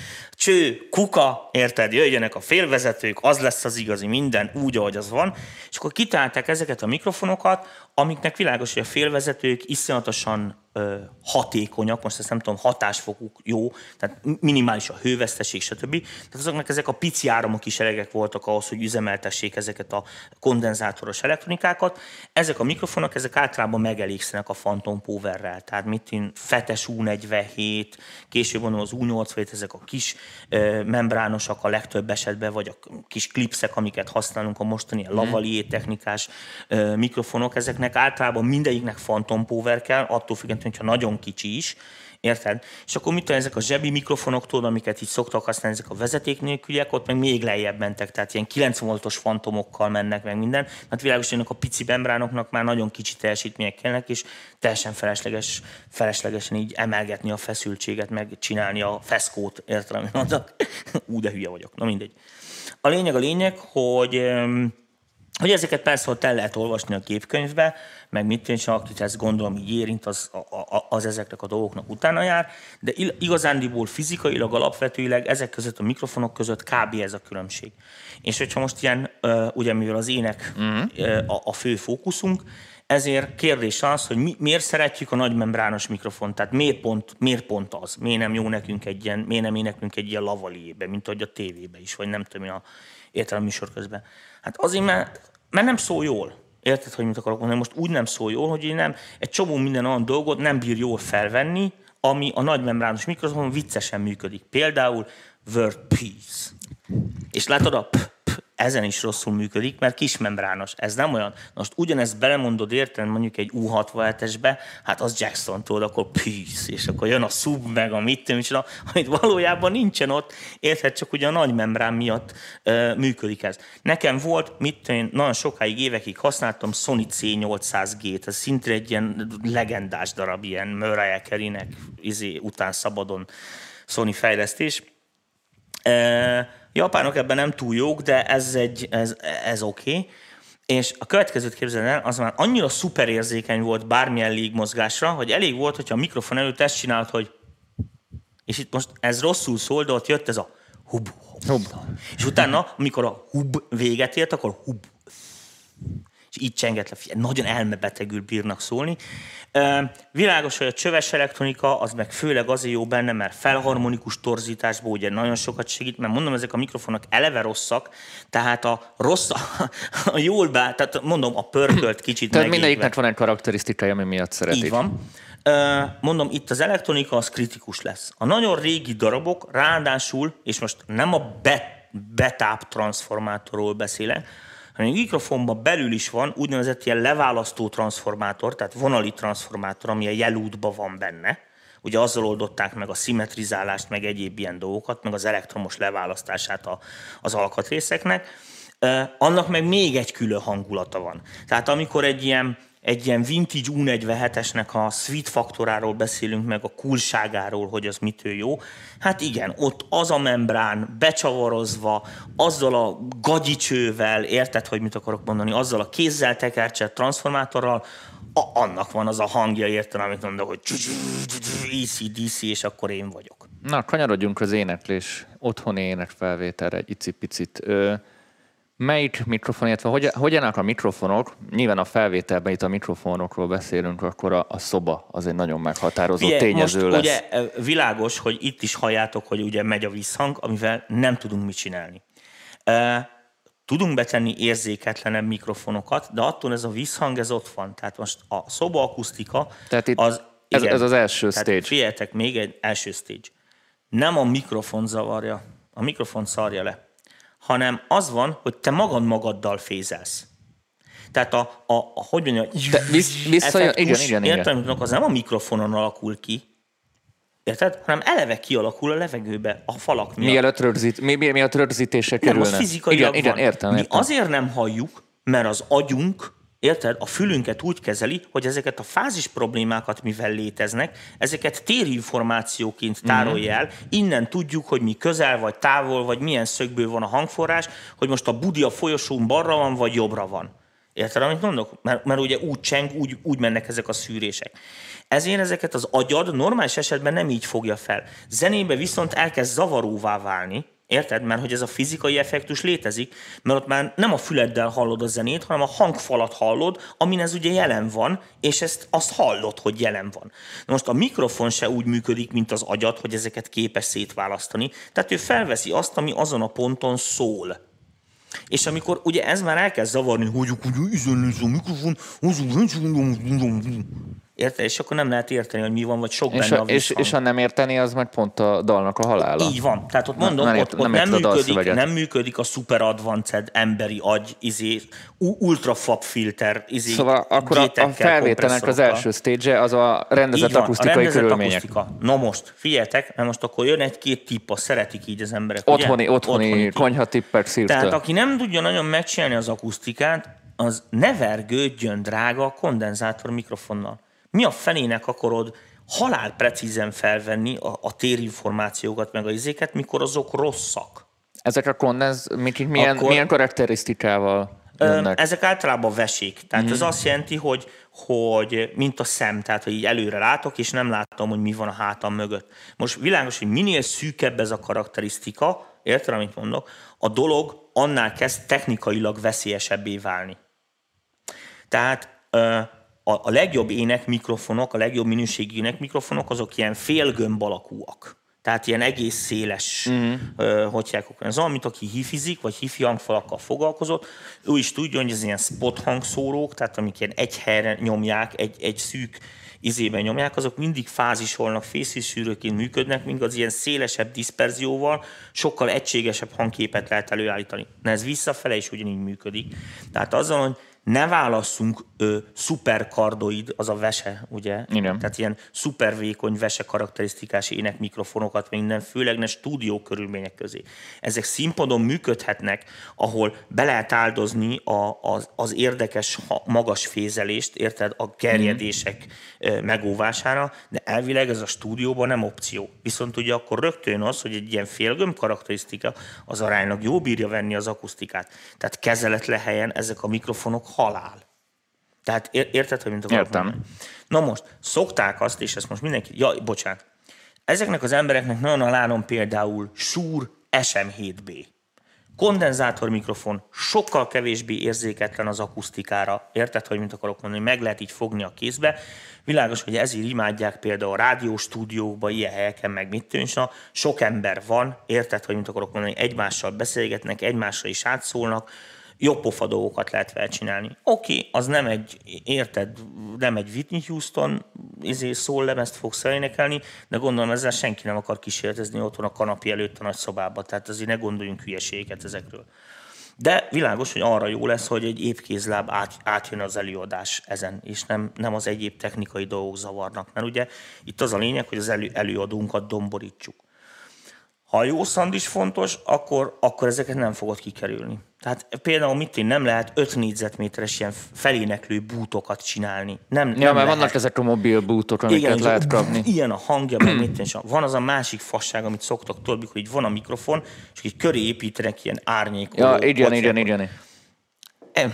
Cső, kuka, érted, jöjjenek a félvezetők, az lesz az igazi minden, úgy, ahogy az van. És akkor kitalálták ezeket a mikrofonokat, amiknek világos, hogy a félvezetők iszonyatosan ö, hatékonyak, most ezt nem tudom, hatásfokuk jó, tehát minimális a hőveszteség, stb. Tehát azoknak ezek a pici áramok is elegek voltak ahhoz, hogy üzemeltessék ezeket a kondenzátoros elektronikákat. Ezek a mikrofonok, ezek általában megelégszenek a Phantom Powerrel, tehát mit én, Fetes U47, később vonul az U87, ezek a kis membránosak a legtöbb esetben, vagy a kis klipszek, amiket használunk a mostani a lavalier technikás mikrofonok, ezek ezeknek általában mindegyiknek Phantom Power kell, attól függetlenül, hogyha nagyon kicsi is, Érted? És akkor mit tudom, ezek a zsebi mikrofonok, tudod, amiket így szoktak használni, ezek a vezeték nélküliek, ott meg még lejjebb mentek, tehát ilyen 9 voltos fantomokkal mennek meg minden. Hát világos, hogy a pici membránoknak már nagyon kicsi teljesítmények kellnek, és teljesen felesleges, feleslegesen így emelgetni a feszültséget, meg csinálni a feszkót, érted, amit mondok? Ú, de hülye vagyok. Na mindegy. A lényeg a lényeg, hogy hogy ezeket persze ott el lehet olvasni a képkönyvbe, meg mit én csak, akit ezt gondolom így érint, az, az, ezeknek a dolgoknak utána jár, de igazándiból fizikailag, alapvetőileg ezek között a mikrofonok között kb. ez a különbség. És hogyha most ilyen, ugye mivel az ének uh-huh. a, a fő fókuszunk, ezért kérdés az, hogy mi, miért szeretjük a nagymembrános mikrofont, tehát miért pont, miért pont az, miért nem jó nekünk egy ilyen, miért nem énekünk egy ilyen lavaliébe, mint ahogy a tévébe is, vagy nem tudom, a értelem műsor közben. Hát azért, mert, mert nem szól jól. Érted, hogy mit akarok mondani? Most úgy nem szól jól, hogy nem, egy csomó minden olyan dolgot nem bír jól felvenni, ami a nagymembrános mikrofonon viccesen működik. Például word peace. És látod a p ezen is rosszul működik, mert kismembrános. Ez nem olyan. Most ugyanezt belemondod érten mondjuk egy U67-esbe, hát az Jackson tudod, akkor peace, és akkor jön a sub, meg a mit tudom, amit valójában nincsen ott, érted, csak ugye a nagy membrán miatt ö, működik ez. Nekem volt, mit én nagyon sokáig, évekig használtam Sony C800G-t, ez szinte egy ilyen legendás darab, ilyen Mariah Carey-nek izé, után szabadon Sony fejlesztés. E, Japánok ebben nem túl jók, de ez, egy, ez, ez oké. Okay. És a következőt képzeld el, az már annyira szuperérzékeny volt bármilyen légmozgásra, hogy elég volt, hogyha a mikrofon előtt ezt csinált, hogy és itt most ez rosszul szól, de ott jött ez a hub, hub. hub. És utána, amikor a hub véget ért, akkor hub és így csenget le, nagyon elmebetegül bírnak szólni. Világos, hogy a csöves elektronika az meg főleg azért jó benne, mert felharmonikus torzításból ugye nagyon sokat segít, mert mondom, ezek a mikrofonok eleve rosszak, tehát a rossz, a jól be, tehát mondom, a pörkölt kicsit Tehát mindegyiknek van egy karakterisztikája, ami miatt szeretik. Így van. Mondom, itt az elektronika az kritikus lesz. A nagyon régi darabok ráadásul, és most nem a betáp transformátorról beszélek, hanem a mikrofonban belül is van úgynevezett ilyen leválasztó transformátor, tehát vonali transformátor, ami a jelútban van benne. Ugye azzal oldották meg a szimmetrizálást, meg egyéb ilyen dolgokat, meg az elektromos leválasztását a, az alkatrészeknek. Annak meg még egy külön hangulata van. Tehát amikor egy ilyen egy ilyen vintage U47-esnek a sweet faktoráról beszélünk meg, a kulságáról, hogy az mitől jó. Hát igen, ott az a membrán becsavarozva, azzal a gagyicsővel, érted, hogy mit akarok mondani, azzal a kézzel tekercset transformátorral, a, annak van az a hangja, érted, amit mondok, hogy DC, és akkor én vagyok. Na, kanyarodjunk az éneklés, otthoni énekfelvételre egy icipicit. Ö, melyik mikrofon, illetve hogy, hogy a mikrofonok, nyilván a felvételben itt a mikrofonokról beszélünk, akkor a, a szoba az egy nagyon meghatározó Fie, tényező most lesz. ugye világos, hogy itt is halljátok, hogy ugye megy a visszhang, amivel nem tudunk mit csinálni. Tudunk betenni érzéketlenebb mikrofonokat, de attól ez a visszhang, ez ott van. Tehát most a szoba akusztika, Tehát itt az, igen, ez, ez az első tehát stage. Figyeljetek, még egy első stage. Nem a mikrofon zavarja, a mikrofon szarja le hanem az van, hogy te magad magaddal fézelsz. Tehát a, a, a hogy mondjam, Te visz, vissza, igen, igen, igen. az nem a mikrofonon alakul ki, Érted? Hanem eleve kialakul a levegőbe, a falak miatt. Mielőtt, rögzít, mi, mi, miatt rögzítése kerülne. Nem, az fizikailag igen, van. Igen, értem, értem. Mi azért nem halljuk, mert az agyunk érted, a fülünket úgy kezeli, hogy ezeket a fázis problémákat, mivel léteznek, ezeket térinformációként mhm. tárolja el, innen tudjuk, hogy mi közel vagy távol, vagy milyen szögből van a hangforrás, hogy most a budi a folyosón balra van, vagy jobbra van. Érted, amit mondok? Mert, mert ugye úgy cseng, úgy, úgy mennek ezek a szűrések. Ezért ezeket az agyad normális esetben nem így fogja fel. Zenébe viszont elkezd zavaróvá válni, Érted? Mert hogy ez a fizikai effektus létezik, mert ott már nem a füleddel hallod a zenét, hanem a hangfalat hallod, amin ez ugye jelen van, és ezt azt hallod, hogy jelen van. Na most a mikrofon se úgy működik, mint az agyat, hogy ezeket képes szétválasztani. Tehát ő felveszi azt, ami azon a ponton szól. És amikor ugye ez már elkezd zavarni, hogy akkor a mikrofon, Érted? És akkor nem lehet érteni, hogy mi van, vagy sok és benne a, és, és ha nem érteni, az meg pont a dalnak a halála. Így van. Tehát ott mondom, nem, ott, ott nem, nem, működik, nem működik a super advanced emberi agy, izé, ultra fab filter, izé, Szóval akkor a, a felvételnek az első stage az a rendezett van, akusztikai a rendezett körülmények. Akusztika. Na most, figyeljetek, mert most akkor jön egy-két tippa, szeretik így az emberek. Otthoni, ugye? otthoni, otthoni konyha tippek szírtől. Tehát aki nem tudja nagyon megcsinálni az akusztikát, az ne vergődjön drága kondenzátor mikrofonnal mi a fenének akarod halál precízen felvenni a, a térinformációkat, meg a izéket, mikor azok rosszak. Ezek a kondens, milyen, Akkor, milyen karakterisztikával jönnek? Ezek általában vesik. Tehát mm. ez azt jelenti, hogy, hogy mint a szem, tehát hogy így előre látok, és nem látom, hogy mi van a hátam mögött. Most világos, hogy minél szűkebb ez a karakterisztika, érted, amit mondok, a dolog annál kezd technikailag veszélyesebbé válni. Tehát a, a legjobb ének mikrofonok, a legjobb minőségű ének mikrofonok, azok ilyen félgömb alakúak. Tehát ilyen egész széles, uh-huh. uh, hogy hívják, az amit aki hifizik, vagy hifi hangfalakkal foglalkozott, ő is tudja, hogy ez ilyen spot hangszórók, tehát amik ilyen egy helyre nyomják, egy, egy szűk izében nyomják, azok mindig fázisolnak, fészítsűrőként működnek, míg az ilyen szélesebb diszperzióval sokkal egységesebb hangképet lehet előállítani. De ez visszafele is ugyanígy működik. Tehát azzal, hogy ne válasszunk ö, szuperkardoid, az a vese, ugye? Igen. Tehát ilyen szupervékony vese karakterisztikás ének mikrofonokat, minden, főleg ne stúdió körülmények közé. Ezek színpadon működhetnek, ahol be lehet áldozni a, az, az érdekes magas fézelést, érted, a gerjedések mm. megóvására, de elvileg ez a stúdióban nem opció. Viszont ugye akkor rögtön az, hogy egy ilyen félgömb karakterisztika az aránylag jó bírja venni az akusztikát. Tehát kezeletlen helyen ezek a mikrofonok halál. Tehát érted, hogy mint akarok Értem. Mondani? Na most, szokták azt, és ezt most mindenki... Ja, bocsánat. Ezeknek az embereknek nagyon alánom például Shure SM7B. Kondenzátor mikrofon sokkal kevésbé érzéketlen az akusztikára. Érted, hogy mint akarok mondani, meg lehet így fogni a kézbe. Világos, hogy ezért imádják például a rádióstúdiókba, ilyen helyeken, meg mit tűnsz. Sok ember van, érted, hogy mint akarok mondani, egymással beszélgetnek, egymással is átszólnak, jobb pofa dolgokat lehet vele csinálni. Oké, az nem egy, érted, nem egy Whitney Houston izé, lemezt fogsz elénekelni, de gondolom ezzel senki nem akar kísérletezni otthon a kanapi előtt a nagy szobába, tehát azért ne gondoljunk hülyeségeket ezekről. De világos, hogy arra jó lesz, hogy egy épkézláb át, átjön az előadás ezen, és nem, nem az egyéb technikai dolgok zavarnak. Mert ugye itt az a lényeg, hogy az elő, előadónkat domborítsuk. Ha a jó szand is fontos, akkor, akkor ezeket nem fogod kikerülni. Tehát például mit én nem lehet 5 négyzetméteres ilyen feléneklő bútokat csinálni. Nem, Ja, nem mert lehet. vannak ezek a mobil bútok, amiket Igen, lehet kapni. Ilyen a hangja, meg mit én, van az a másik fasság, amit szoktak tudod, mikor így van a mikrofon, és így köré építenek ilyen árnyékoló. Ja, igen, hogy- igen, igen. Em,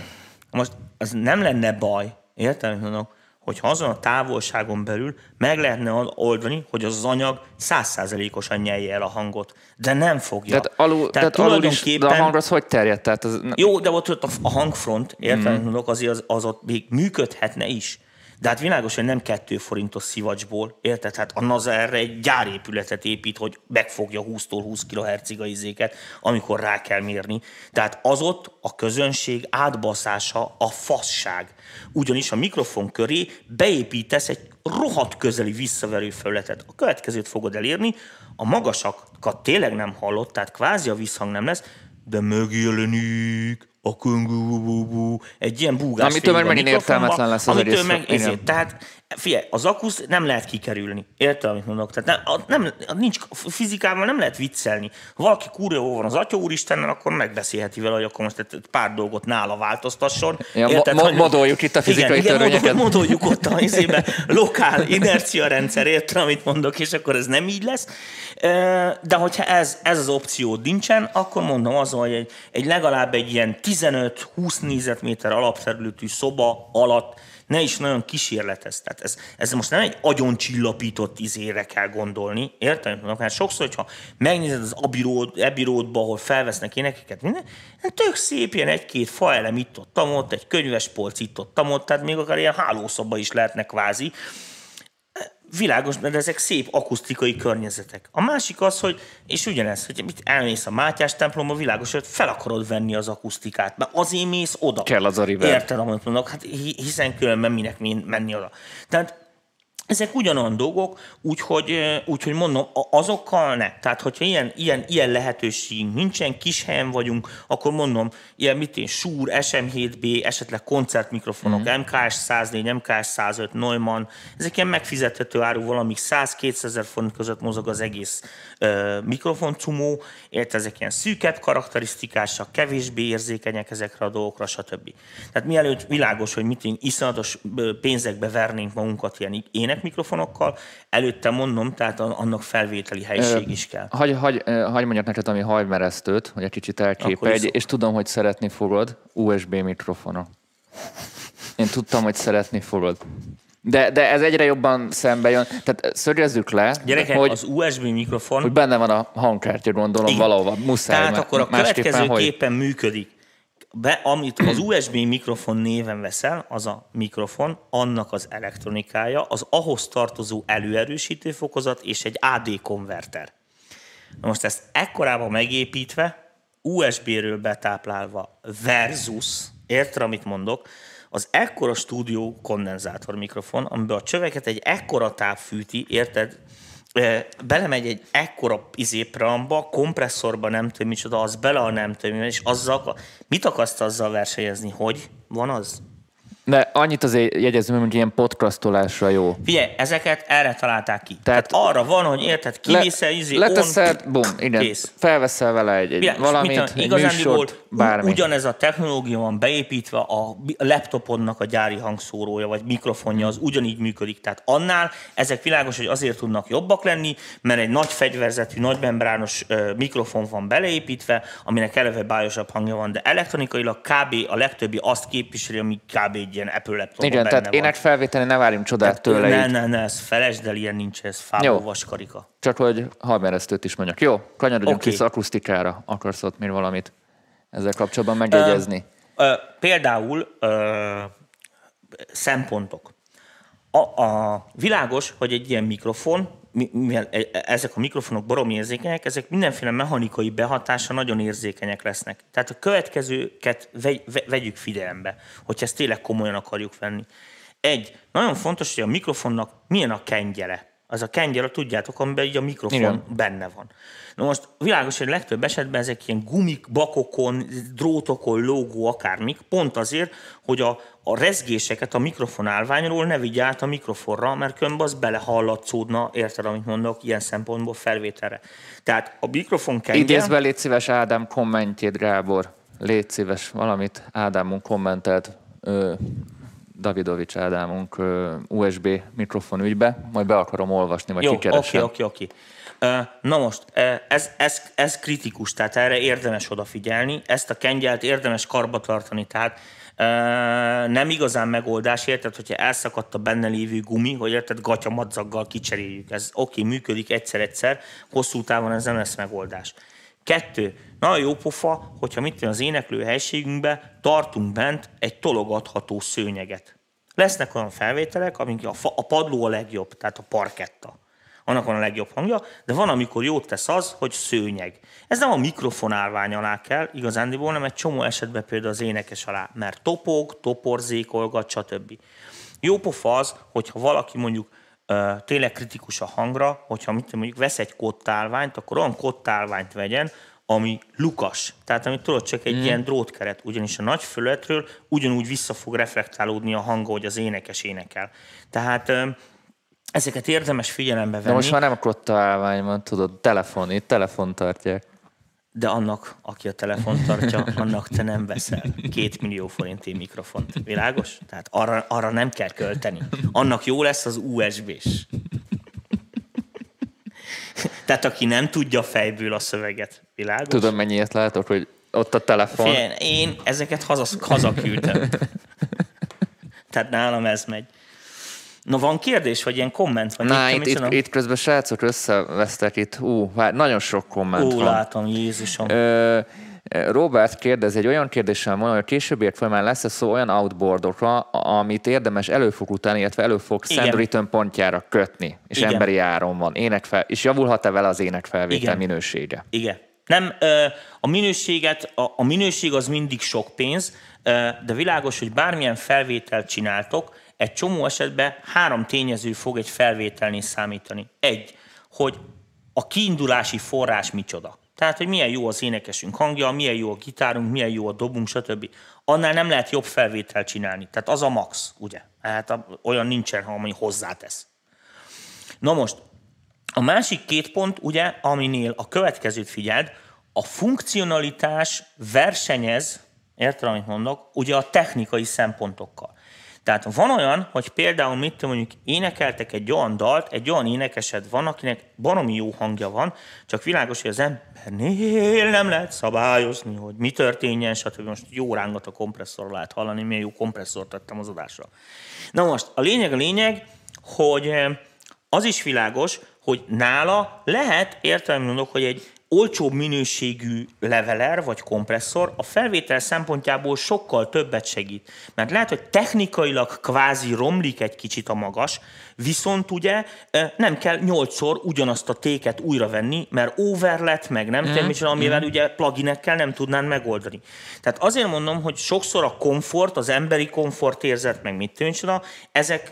Most az nem lenne baj, értem, amit mondok, hogyha azon a távolságon belül meg lehetne oldani, hogy az anyag százszázalékosan nyelje el a hangot. De nem fogja. Tehát, alul, tehát, tehát alul is, de a hang az hogy terjed? Tehát az, Jó, de ott, ott a- hangfront, értem, mm. mondok, azért az, az ott még működhetne is. De hát világos, hogy nem kettő forintos szivacsból, érted? Hát a NASA erre egy gyárépületet épít, hogy megfogja 20-tól 20 kHz-ig a izéket, amikor rá kell mérni. Tehát az ott a közönség átbaszása a fasság. Ugyanis a mikrofon köré beépítesz egy rohadt közeli visszaverő felületet. A következőt fogod elérni, a magasakat tényleg nem hallott, tehát kvázi a visszhang nem lesz, de megjelenik a kungú, egy ilyen búgás. Amitől meg megint értelmetlen lesz az amitől meg, ezért, tehát figyelj, az akusz nem lehet kikerülni. Érted, amit mondok? Tehát nem, nem, nincs, fizikával nem lehet viccelni. Ha valaki kurva jó van az Atya Úristennel, akkor megbeszélheti vele, hogy akkor most egy pár dolgot nála változtasson. Ja, mo- mo- hogy- modoljuk itt a fizikai igen, igen, törvényeket. modol- modoljuk ott a izébe, lokál inercia rendszer, érted, amit mondok, és akkor ez nem így lesz. De hogyha ez, ez az opció nincsen, akkor mondom az, hogy egy, egy legalább egy ilyen 15-20 négyzetméter alapterületű szoba alatt ne is nagyon kísérletez. Tehát ez, ez most nem egy agyoncsillapított izére kell gondolni, érted? Mondok, Hát sokszor, hogyha megnézed az abiród, ebiródba, ahol felvesznek énekeket, minden, hát tök szép ilyen egy-két faelem itt ott, ott, egy könyvespolc itt ott, ott, tehát még akár ilyen hálószoba is lehetnek kvázi. Világos, de ezek szép akusztikai környezetek. A másik az, hogy, és ugyanez, hogy mit elmész a Mátyás templomba, világos, hogy fel akarod venni az akusztikát, mert azért mész oda. Kell az a reverb. Érted, amit mondok? Hát hi- hiszen különben minek min- menni oda. Tehát ezek ugyanolyan dolgok, úgyhogy, úgyhogy mondom, azokkal ne. Tehát, hogyha ilyen, ilyen, ilyen lehetőségünk nincsen, kis helyen vagyunk, akkor mondom, ilyen mit én, Shure, SM7B, esetleg koncertmikrofonok, mm. MKS 104, MKS 105, Neumann, ezek ilyen megfizethető áru valamik 100-200 ezer forint között mozog az egész ö, mikrofoncumó, érted, ezek ilyen szűkebb karakterisztikásak, kevésbé érzékenyek ezekre a dolgokra, stb. Tehát mielőtt világos, hogy mit én iszonyatos pénzekbe vernénk magunkat ilyen énekmikrofonokkal, előtte mondom, tehát annak felvételi helység is kell. Hagy, hagy, hagy mondjak neked ami hajmeresztőt, hogy egy kicsit elképelj, és tudom, hogy szeretni fogod USB mikrofonok. Én tudtam, hogy szeretni fogod. De, de ez egyre jobban szembe jön. Tehát szögezzük le, Gyerekek, hogy, az USB mikrofon, hogy benne van a hangkártya, gondolom, Igen. valahova. Muszáj. Tehát mert akkor a másképpen hogy? következőképpen működik. Be, amit az USB mikrofon néven veszel, az a mikrofon, annak az elektronikája, az ahhoz tartozó előerősítő fokozat és egy AD konverter. Na most ezt ekkorában megépítve, USB-ről betáplálva versus, érted, amit mondok, az ekkora stúdió kondenzátor mikrofon, amiben a csöveket egy ekkora táp fűti, érted, belemegy egy ekkora izé preamba, kompresszorba nem tudom micsoda, az bele a nem tudom, és azzal, mit akarsz azzal versenyezni, hogy van az? De annyit azért jegyezem, hogy ilyen podcastolásra jó. Figyelj, ezeket erre találták ki. Tehát- Tehát, arra van, hogy érted, kiviszel, izé, leteszed, on, bum, igen, kész. felveszel vele egy, egy Világos, valamit, mit egy műsort, bármi. Ugyanez a technológia van beépítve, a laptopodnak a gyári hangszórója, vagy mikrofonja, az ugyanígy működik. Tehát annál ezek világos, hogy azért tudnak jobbak lenni, mert egy nagy fegyverzetű, nagy membrános mikrofon van beleépítve, aminek eleve bájosabb hangja van, de elektronikailag kb. a legtöbbi azt képviseli, ami kb. egy ilyen Apple laptopban Igen, benne tehát van. ének felvéteni ne várjunk csodát tőle, ne, így. ne, ne, ez felesd el, ilyen nincs, ez fából vaskarika. csak hogy hajmeresztőt is mondjak. Jó, kanyarodjunk Oké. vissza akusztikára. Akarsz ott még valamit ezzel kapcsolatban megjegyezni? Ö, például ö, szempontok. A, a világos, hogy egy ilyen mikrofon, mi- mivel e- e- ezek a mikrofonok baromi érzékenyek, ezek mindenféle mechanikai behatása nagyon érzékenyek lesznek. Tehát a következőket vegy, ve- vegyük figyelembe, hogyha ezt tényleg komolyan akarjuk venni. Egy, nagyon fontos, hogy a mikrofonnak milyen a kengyele. Az a kengyel, tudjátok, amiben így a mikrofon Igen. Benne van. Na most világos, hogy legtöbb esetben ezek ilyen gumik, bakokon, drótokon lógó akármik, pont azért, hogy a, a rezgéseket a mikrofon állványról ne vigye át a mikrofonra, mert különben az belehallatszódna, érted, amit mondok, ilyen szempontból felvételre. Tehát a mikrofon kengyel... Idézve légy szíves Ádám kommentjét, Gábor. légy szíves, valamit Ádámunk kommentelt, ö, Davidovics Ádámunk USB mikrofon ügybe, majd be akarom olvasni, vagy Jó, kikeresem. oké, oké, oké. Na most, ez, ez, ez kritikus, tehát erre érdemes odafigyelni, ezt a kengyelt érdemes karba tartani, tehát nem igazán megoldás, érted, hogyha elszakadt a benne lévő gumi, hogy érted, gatyamadzaggal kicseréljük. Ez oké, működik egyszer-egyszer, hosszú távon ez nem lesz megoldás. Kettő, nagyon jó pofa, hogyha mit az éneklő helységünkbe tartunk bent egy tologatható szőnyeget. Lesznek olyan felvételek, amik a, fa, a padló a legjobb, tehát a parketta. Annak van a legjobb hangja, de van, amikor jót tesz az, hogy szőnyeg. Ez nem a mikrofon állvány alá kell, igazándiból, hanem egy csomó esetben például az énekes alá, mert topog, toporzékolgat, stb. Jó pofa az, hogyha valaki mondjuk tényleg kritikus a hangra, hogyha mit mondjuk vesz egy kottálványt, akkor olyan kottálványt vegyen, ami lukas. Tehát amit tudod, csak egy mm. ilyen drótkeret, ugyanis a nagy fölöttről ugyanúgy vissza fog reflektálódni a hanga, hogy az énekes énekel. Tehát ezeket érdemes figyelembe venni. De most már nem kotta állvány van, tudod, telefon, itt telefon tartják. De annak, aki a telefont tartja, annak te nem veszel két millió forinti mikrofont. Világos? Tehát arra, arra nem kell költeni. Annak jó lesz az USB-s. Tehát aki nem tudja fejből a szöveget. Világos? Tudom, mennyiért látok, hogy ott a telefon. Figyelj, én ezeket haza, hazaküldtem. Tehát nálam ez megy. Na van kérdés, vagy ilyen komment? Vagy Na, itt, itt, itt közben srácok összevesztek itt. Ú, vár, nagyon sok komment Ó, van. látom, Jézusom. Ö, Robert kérdez, egy olyan kérdéssel van, hogy a későbbiek folyamán lesz szó olyan outboardokra, amit érdemes előfog után, illetve előfog Igen. send return pontjára kötni, és Igen. emberi áron van. Énekfel, és javulhat-e vele az énekfelvétel Igen. minősége? Igen. Nem, a minőséget, a, a minőség az mindig sok pénz, de világos, hogy bármilyen felvételt csináltok, egy csomó esetben három tényező fog egy felvételnél számítani. Egy, hogy a kiindulási forrás micsoda. Tehát, hogy milyen jó az énekesünk hangja, milyen jó a gitárunk, milyen jó a dobunk, stb. Annál nem lehet jobb felvételt csinálni. Tehát az a max, ugye? Hát olyan nincsen, ami hozzátesz. Na most, a másik két pont, ugye, aminél a következőt figyeld, a funkcionalitás versenyez, érted, amit mondok, ugye a technikai szempontokkal. Tehát van olyan, hogy például mit mondjuk énekeltek egy olyan dalt, egy olyan énekesed van, akinek baromi jó hangja van, csak világos, hogy az embernél nem lehet szabályozni, hogy mi történjen, stb. Most jó rángat a kompresszor lehet hallani, milyen jó kompresszort tettem az adásra. Na most, a lényeg a lényeg, hogy eh, az is világos, hogy nála lehet, értelmi mondok, hogy egy olcsóbb minőségű leveler vagy kompresszor a felvétel szempontjából sokkal többet segít. Mert lehet, hogy technikailag kvázi romlik egy kicsit a magas, viszont ugye nem kell nyolcszor ugyanazt a téket újra venni, mert over lett, meg nem tudom, micsoda, amivel ugye pluginekkel nem tudnán megoldani. Tehát azért mondom, hogy sokszor a komfort, az emberi komfort érzet, meg mit tudom, micsoda, ezek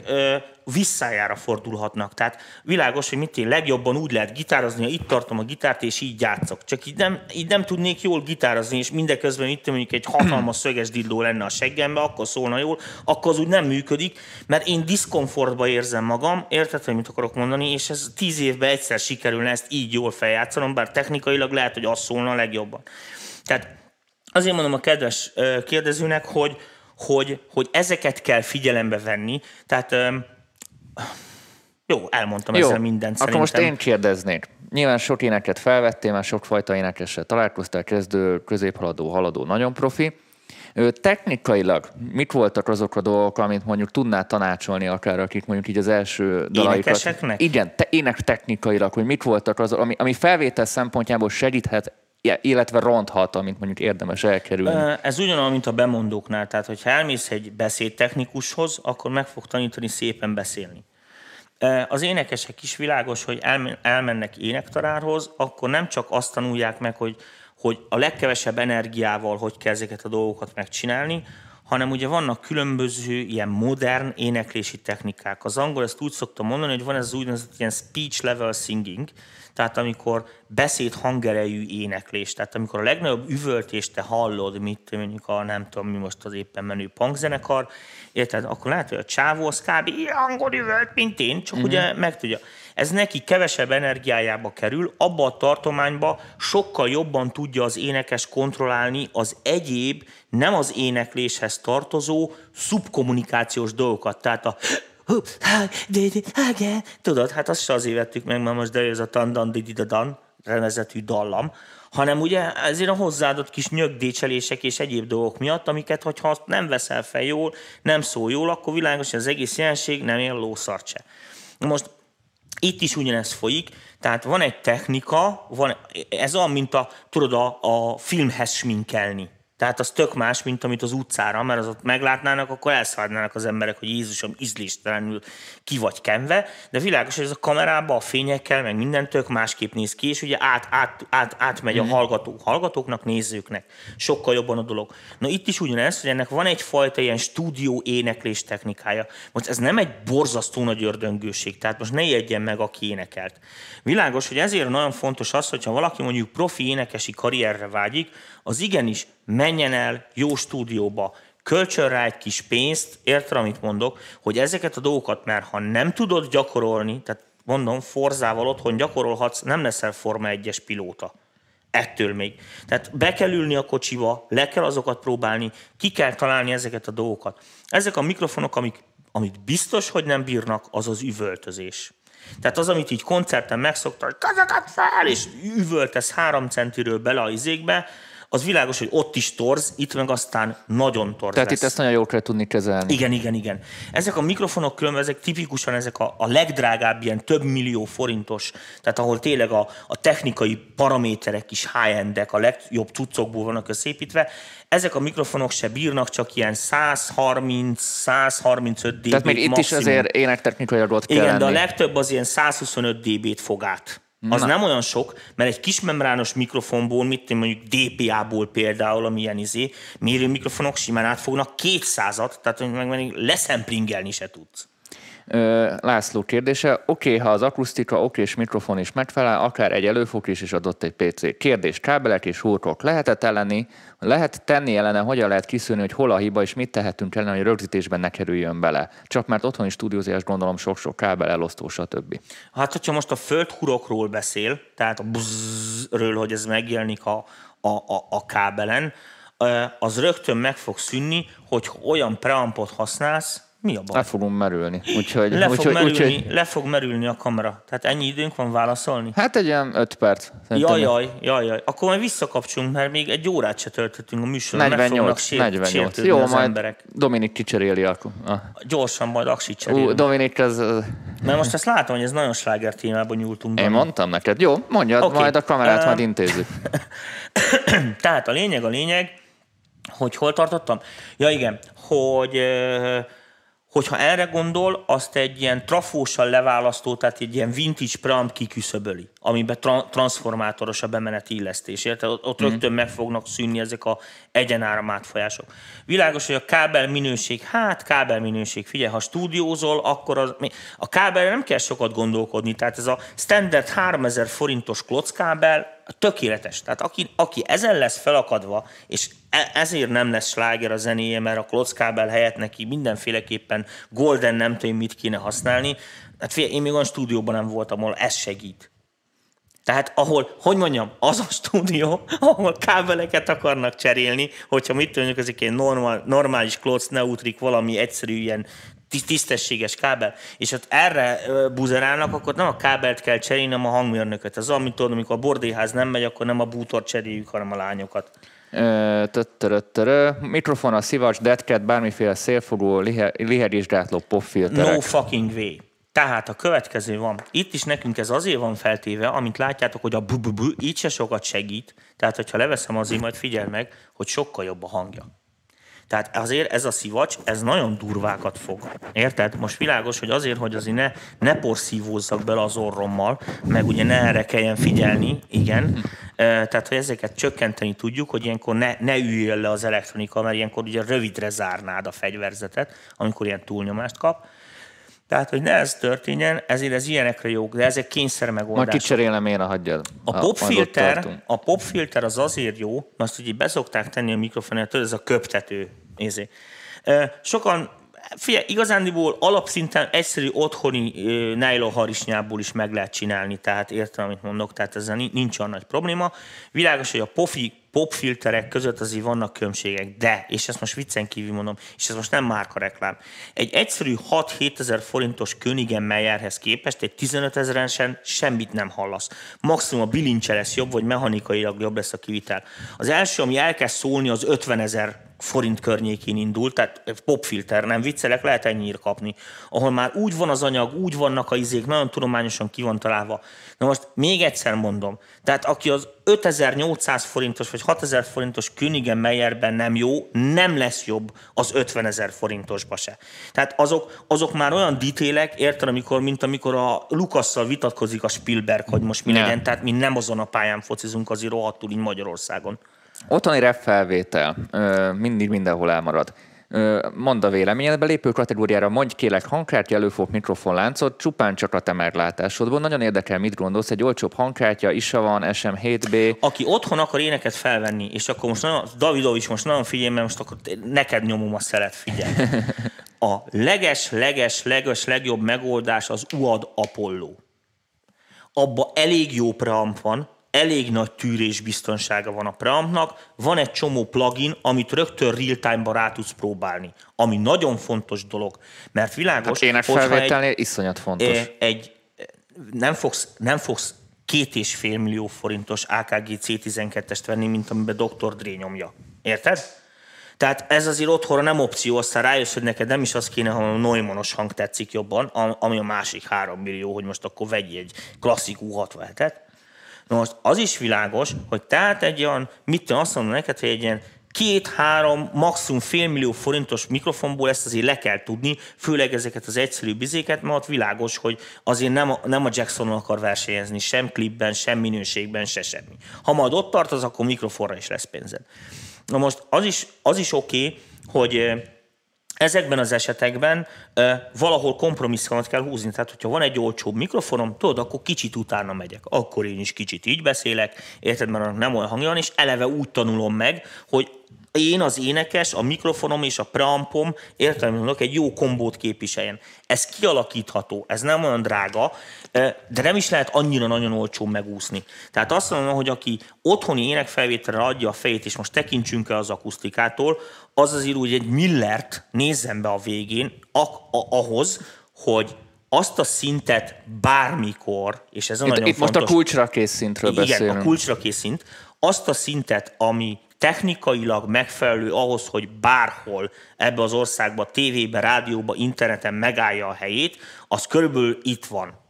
visszájára fordulhatnak. Tehát világos, hogy mit én legjobban úgy lehet gitározni, ha itt tartom a gitárt, és így játszok. Csak így nem, így nem tudnék jól gitározni, és mindeközben itt mondjuk egy hatalmas szöges dilló lenne a seggembe, akkor szólna jól, akkor az úgy nem működik, mert én diszkomfortba érzem magam, érted, hogy mit akarok mondani, és ez tíz évben egyszer sikerülne ezt így jól feljátszanom, bár technikailag lehet, hogy az szólna a legjobban. Tehát azért mondom a kedves kérdezőnek, hogy, hogy, hogy ezeket kell figyelembe venni. Tehát jó, elmondtam Jó, ezzel mindent akkor most szerintem. én kérdeznék. Nyilván sok éneket felvettél, már sokfajta énekessel találkoztál, kezdő, középhaladó, haladó, nagyon profi. Technikailag mit voltak azok a dolgok, amit mondjuk tudnál tanácsolni akár, akik mondjuk így az első dalaikat... Énekeseknek? Igen, te, ének technikailag, hogy mit voltak azok, ami, ami felvétel szempontjából segíthet, illetve ronthat, amit mondjuk érdemes elkerülni. Ez ugyanolyan, mint a bemondóknál. Tehát, hogyha elmész egy beszédtechnikushoz, akkor meg fog tanítani szépen beszélni. Az énekesek is világos, hogy elmen- elmennek énektanárhoz, akkor nem csak azt tanulják meg, hogy, hogy a legkevesebb energiával hogy kell ezeket a dolgokat megcsinálni, hanem ugye vannak különböző ilyen modern éneklési technikák. Az angol ezt úgy szokta mondani, hogy van ez az úgynevezett ilyen speech level singing, tehát amikor beszéd hangerejű éneklés, tehát amikor a legnagyobb üvöltést te hallod, mit mondjuk a nem tudom mi most az éppen menő punkzenekar, érted, akkor lehet, hogy a csávó az kb. ilyen hangon üvölt, mint én, csak mm-hmm. ugye megtudja. Ez neki kevesebb energiájába kerül, abba a tartományba sokkal jobban tudja az énekes kontrollálni az egyéb, nem az énekléshez tartozó szubkommunikációs dolgokat. Tehát a Tudod, hát azt se azért vettük meg, mert most de ez a tandan dididadan renezetű dallam, hanem ugye ezért a hozzáadott kis nyögdécselések és egyéb dolgok miatt, amiket, hogyha nem veszel fel jól, nem szól jól, akkor világos, hogy az egész jelenség nem él lószart se. Most itt is ugyanez folyik, tehát van egy technika, van, ez olyan, mint a, tudod, a, a filmhez sminkelni. Tehát az tök más, mint amit az utcára, mert az ott meglátnának, akkor elszaladnának az emberek, hogy Jézusom ízléstelenül ki vagy kenve, de világos, hogy ez a kamerában a fényekkel, meg minden tök másképp néz ki, és ugye át, át, át, átmegy a mhm. hallgató, hallgatóknak, nézőknek. Sokkal jobban a dolog. Na itt is ugyanez, hogy ennek van egyfajta ilyen stúdió éneklés technikája. Most ez nem egy borzasztó nagy ördöngőség, tehát most ne jegyen meg, aki énekelt. Világos, hogy ezért nagyon fontos az, hogyha valaki mondjuk profi énekesi karrierre vágyik, az igenis menjen el jó stúdióba, kölcsön rá egy kis pénzt, érted, amit mondok, hogy ezeket a dolgokat, mert ha nem tudod gyakorolni, tehát mondom, Forzával otthon gyakorolhatsz, nem leszel Forma 1-es pilóta. Ettől még. Tehát be kell ülni a kocsiba, le kell azokat próbálni, ki kell találni ezeket a dolgokat. Ezek a mikrofonok, amik, amit biztos, hogy nem bírnak, az az üvöltözés. Tehát az, amit így koncerten megszokta, hogy fel, és üvöltesz három centiről bele a izékbe, az világos, hogy ott is torz, itt meg aztán nagyon torz Tehát lesz. itt ezt nagyon jól kell tudni kezelni. Igen, igen, igen. Ezek a mikrofonok különben, ezek tipikusan ezek a, a legdrágább ilyen több millió forintos, tehát ahol tényleg a, a technikai paraméterek is high-endek, a legjobb cuccokból vannak összépítve, ezek a mikrofonok se bírnak csak ilyen 130-135 dB Tehát még itt is azért énektechnikai adott kell Igen, lenni. de a legtöbb az ilyen 125 dB-t fog át. Az Na. nem olyan sok, mert egy kismembrános mikrofonból, mit mondjuk DPA-ból például, ami ilyen izé, mérő mikrofonok simán átfognak 200-at, tehát meg, meg leszempringelni se tudsz. László kérdése. Oké, okay, ha az akusztika oké és mikrofon is megfelel, akár egy előfok is, is adott egy PC. Kérdés, kábelek és hurkok. Lehetett elleni, lehet tenni ellene, hogyan lehet kiszűrni, hogy hol a hiba, és mit tehetünk ellene, hogy rögzítésben ne kerüljön bele. Csak mert otthoni stúdiózás gondolom sok-sok kábel elosztó, stb. Hát, hogyha most a földhurokról beszél, tehát a buzzről, hogy ez megjelenik a, a, a, a kábelen, az rögtön meg fog szűnni, hogy olyan preampot használsz, mi a baj? Le fogunk merülni. Úgyhogy, le, úgyhogy, fog merülni, úgyhogy... le fog merülni a kamera. Tehát ennyi időnk van válaszolni? Hát egy ilyen öt perc. Jaj, jaj, jaj, jaj. Akkor majd visszakapcsolunk, mert még egy órát se töltöttünk a műsorban. 48, sér, 48. Jó, az majd emberek. Dominik kicseréli akkor. Ah. Gyorsan majd aksit cserélünk. Ú, Dominik, ez... Mert most ezt látom, hogy ez nagyon sláger témában nyúltunk. Én mondtam neked. Jó, mondjad, okay. majd a kamerát uh, majd intézzük. Tehát a lényeg, a lényeg, hogy hol tartottam? Ja igen, hogy hogyha erre gondol, azt egy ilyen trafóssal leválasztó, tehát egy ilyen vintage preamp kiküszöböli, amiben tra- transformátoros a bemeneti illesztés. Ott, ott mm. rögtön meg fognak szűnni ezek a egyenáram átfolyások. Világos, hogy a kábel minőség, hát kábel minőség, figyelj, ha stúdiózol, akkor az, a kábel nem kell sokat gondolkodni, tehát ez a standard 3000 forintos klockábel tökéletes. Tehát aki, aki ezen lesz felakadva, és e, ezért nem lesz sláger a zenéje, mert a klockábel helyett neki mindenféleképpen golden nem tudom mit kéne használni. Hát figyelj, én még olyan stúdióban nem voltam, ahol ez segít. Tehát ahol, hogy mondjam, az a stúdió, ahol kábeleket akarnak cserélni, hogyha mit tudjuk, ezek egy normál, normális klóc, neutrik, valami egyszerű ilyen tisztességes kábel, és ott erre buzerálnak, akkor nem a kábelt kell cserélni, hanem a hangmérnököt. Ez amit tudod, amikor a bordéház nem megy, akkor nem a bútor cseréljük, hanem a lányokat. Mikrofon, a szivacs, deadcat, bármiféle szélfogó, liherésgátló popfilterek. No fucking way. Tehát a következő van. Itt is nekünk ez azért van feltéve, amint látjátok, hogy a bu, -bu, -bu így se sokat segít. Tehát, hogyha leveszem az majd figyel meg, hogy sokkal jobb a hangja. Tehát azért ez a szivacs, ez nagyon durvákat fog. Érted? Most világos, hogy azért, hogy azért ne, ne porszívózzak bele az orrommal, meg ugye ne erre kelljen figyelni, igen. Tehát, hogy ezeket csökkenteni tudjuk, hogy ilyenkor ne, ne üljön le az elektronika, mert ilyenkor ugye rövidre zárnád a fegyverzetet, amikor ilyen túlnyomást kap. Tehát, hogy ne ez történjen, ezért ez ilyenekre jó, de ezek kényszer megoldások. Majd kicserélem én, hagyjad. A, popfilter, a popfilter az azért jó, mert azt ugye beszokták tenni a mikrofonát, ez a köptető. Nézé. Sokan Figyelj, igazándiból alapszinten egyszerű otthoni nylon harisnyából is meg lehet csinálni, tehát értem, amit mondok, tehát ezzel nincs olyan nagy probléma. Világos, hogy a pofi popfilterek között azért vannak különbségek, de, és ezt most viccen kívül mondom, és ez most nem márka reklám, egy egyszerű 6-7 ezer forintos Königen Meyerhez képest egy 15 ezerensen semmit nem hallasz. Maximum a bilincse lesz jobb, vagy mechanikailag jobb lesz a kivitel. Az első, ami elkezd szólni, az 50 ezer forint környékén indult, tehát popfilter, nem viccelek, lehet ennyire kapni, ahol már úgy van az anyag, úgy vannak a izék, nagyon tudományosan ki van találva. Na most még egyszer mondom, tehát aki az 5800 forintos vagy 6000 forintos Königen Meyerben nem jó, nem lesz jobb az 50 ezer forintosba se. Tehát azok, azok már olyan ditélek, érted, amikor, mint amikor a Lukasszal vitatkozik a Spielberg, hogy most mi legyen, tehát mi nem azon a pályán focizunk azért rohadtul így Magyarországon. Otthoni rep felvétel mindig mindenhol elmarad. Mondd a véleményed, belépő kategóriára mondj kérlek hangkártya, előfog mikrofon láncot, csupán csak a te meglátásodból. Nagyon érdekel, mit gondolsz, egy olcsóbb hangkártya, ISA van, SM7B. Aki otthon akar éneket felvenni, és akkor most nagyon, Davidovics most nagyon figyelj, mert most akkor neked nyomom a szelet, figyelj. A leges, leges, leges, legjobb megoldás az UAD Apollo. Abba elég jó preamp van, elég nagy tűrésbiztonsága van a preampnak, van egy csomó plugin, amit rögtön real-time-ban rá tudsz próbálni, ami nagyon fontos dolog, mert világos, hát felvételnél egy, iszonyat fontos. Eh, egy, nem, fogsz, nem fogsz két és fél millió forintos AKG C12-est venni, mint amiben Dr. Dre nyomja. Érted? Tehát ez azért otthonra nem opció, aztán rájössz, hogy neked nem is az kéne, ha a Neumannos hang tetszik jobban, ami a másik három millió, hogy most akkor vegyél egy klasszik U67-et, Na most az is világos, hogy tehát egy olyan, mit tudom, azt mondom neked, hogy egy ilyen két-három, maximum félmillió forintos mikrofonból ezt azért le kell tudni, főleg ezeket az egyszerű bizéket, mert ott világos, hogy azért nem a, nem a Jackson akar versenyezni, sem klipben, sem minőségben, se semmi. Ha majd ott tartasz, akkor mikrofonra is lesz pénzed. Na most az is, az is oké, okay, hogy Ezekben az esetekben uh, valahol kompromisszumot kell húzni. Tehát, hogyha van egy olcsóbb mikrofonom, tudod, akkor kicsit utána megyek. Akkor én is kicsit így beszélek, érted, mert nem olyan hangja van, és eleve úgy tanulom meg, hogy én az énekes, a mikrofonom és a preampom értelemben egy jó kombót képviseljen. Ez kialakítható, ez nem olyan drága, de nem is lehet annyira nagyon olcsó megúszni. Tehát azt mondom, hogy aki otthoni énekfelvételre adja a fejét, és most tekintsünk el az akusztikától, az azért úgy egy millert nézzen be a végén a, a, ahhoz, hogy azt a szintet bármikor, és ez a itt, nagyon itt fontos... most a kulcsra kész szintről igen, beszélünk. Igen, a kulcsra kész szint. Azt a szintet, ami technikailag megfelelő ahhoz, hogy bárhol ebbe az országba, tévébe, rádióba, interneten megállja a helyét, az körülbelül itt van.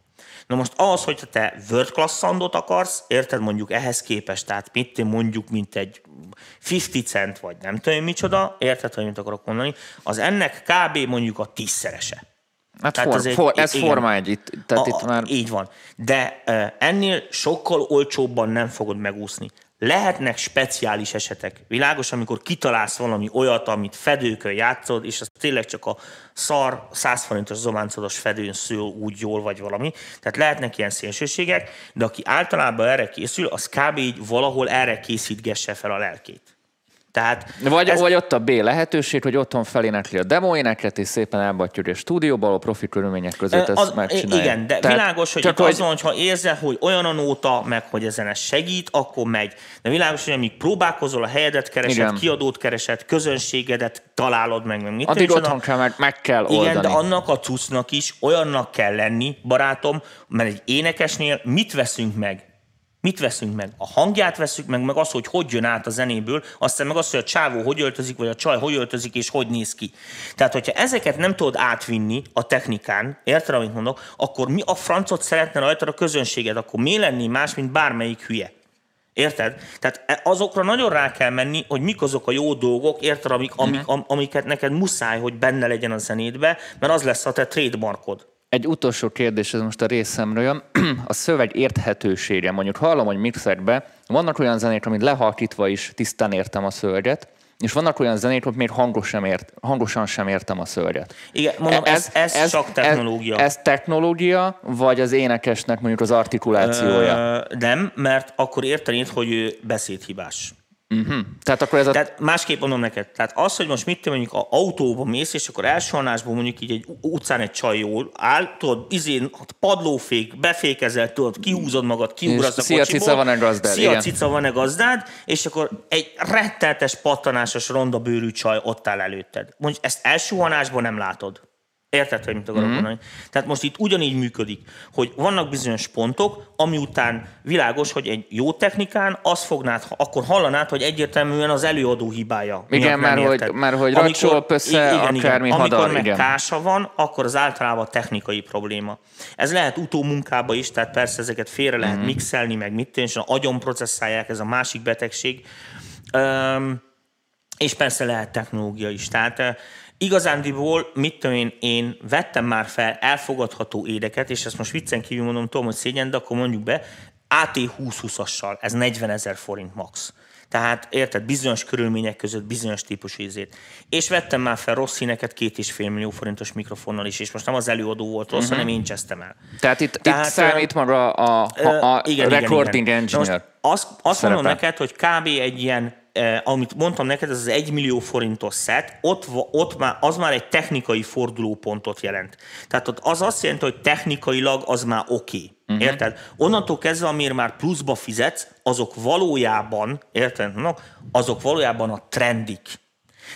Na most az, hogy te world class soundot akarsz, érted mondjuk ehhez képest, tehát mit mondjuk, mint egy 50 cent, vagy nem tudom micsoda, érted, hogy mit akarok mondani, az ennek kb. mondjuk a tízszerese. Hát tehát for, ez, egy, for, ez igen, forma egy, itt, tehát a, itt már... Így van. De ennél sokkal olcsóbban nem fogod megúszni. Lehetnek speciális esetek. Világos, amikor kitalálsz valami olyat, amit fedőkön játszod, és az tényleg csak a szar 100 forintos zománcodos fedőn szül úgy jól, vagy valami. Tehát lehetnek ilyen szélsőségek, de aki általában erre készül, az kb. így valahol erre készítgesse fel a lelkét. Tehát vagy, ez... vagy ott a B lehetőség, hogy otthon felénekli a demo éneket, és szépen elbattyúr a stúdióban, a profi körülmények között ezt az, megcsinálja. Igen, de Tehát világos, hogy csak hogy... azon, ha érzel, hogy olyan a nóta, meg hogy ezen ez segít, akkor megy. De világos, hogy amíg próbálkozol, a helyedet keresed, igen. kiadót keresed, közönségedet találod meg, meg mit Addig otthon kell, meg, meg kell oldani. Igen, de annak a cuccnak is olyannak kell lenni, barátom, mert egy énekesnél mit veszünk meg? Mit veszünk meg? A hangját veszük meg, meg az, hogy hogy jön át a zenéből, aztán meg az, hogy a csávó hogy öltözik, vagy a csaj hogy öltözik, és hogy néz ki. Tehát, hogyha ezeket nem tudod átvinni a technikán, érted, amit mondok, akkor mi a francot szeretne rajta a közönséged, akkor mi lenni más, mint bármelyik hülye. Érted? Tehát e, azokra nagyon rá kell menni, hogy mik azok a jó dolgok, érted, amik, amik, uh-huh. amiket neked muszáj, hogy benne legyen a zenédbe, mert az lesz a te trademarkod. Egy utolsó kérdés, ez most a részemről. A szöveg érthetősége. Mondjuk hallom, hogy mixerbe vannak olyan zenék, amit lehalkítva is tisztán értem a szöveget, és vannak olyan zenék, hogy még hangos sem ért, hangosan sem értem a szöveget. Igen, mondom, ez, ez, ez csak technológia. Ez, ez technológia, vagy az énekesnek mondjuk az artikulációja? Ö, nem, mert akkor értenéd, hogy ő beszédhibás. Uh-huh. Tehát akkor ez a... Tehát másképp mondom neked, tehát az, hogy most mit te mondjuk a autóba mész, és akkor elsőhanásból mondjuk így egy utcán egy csaj jól áll, tudod, izén, padlófék, befékezel, tudod, kihúzod magad, kiugrasz a Szia, kocsiból. cica, van-e gazdád? Szia, Igen. cica, van-e gazdád? És akkor egy retteltes, pattanásos, ronda bőrű csaj ott áll előtted. Mondjuk ezt elsőhanásból nem látod. Érted, hogy mit akarok Mhm. mm-hmm. mondani? Tehát most itt ugyanígy működik, hogy vannak bizonyos pontok, ami után világos, hogy egy jó technikán azt fognád, akkor hallanád, hogy egyértelműen az előadó hibája. Igen, már hogy- érted. már hogy Amikor- racsol össze, igen, igen. akármi Amikor hadar, meg igen. kása van, akkor az általában technikai probléma. Ez lehet utómunkába is, tehát persze ezeket félre lehet mixelni, meg mit tenni, és agyon processzálják, ez a másik betegség. Öm, és persze lehet technológia is. Tehát eh, igazándiból, mit tudom én, én vettem már fel elfogadható édeket, és ezt most viccen kívül mondom, tudom, hogy szégyen, de akkor mondjuk be, AT2020-assal, ez 40 ezer forint max. Tehát érted, bizonyos körülmények között bizonyos típusú ízét. És vettem már fel rossz színeket két és fél millió forintos mikrofonnal is, és most nem az előadó volt rossz, uh-huh. hanem én csesztem el. Tehát itt, Tehát, itt számít maga a, a, a igen, recording igen, igen. Na engineer. Most azt, azt mondom neked, hogy kb. egy ilyen, amit mondtam neked, ez az 1 millió forintos szett, ott, ott már, az már egy technikai fordulópontot jelent. Tehát ott az azt jelenti, hogy technikailag az már oké. Okay. Uh-huh. Érted? Onnantól kezdve, amire már pluszba fizetsz, azok valójában, érted? Azok valójában a trendik.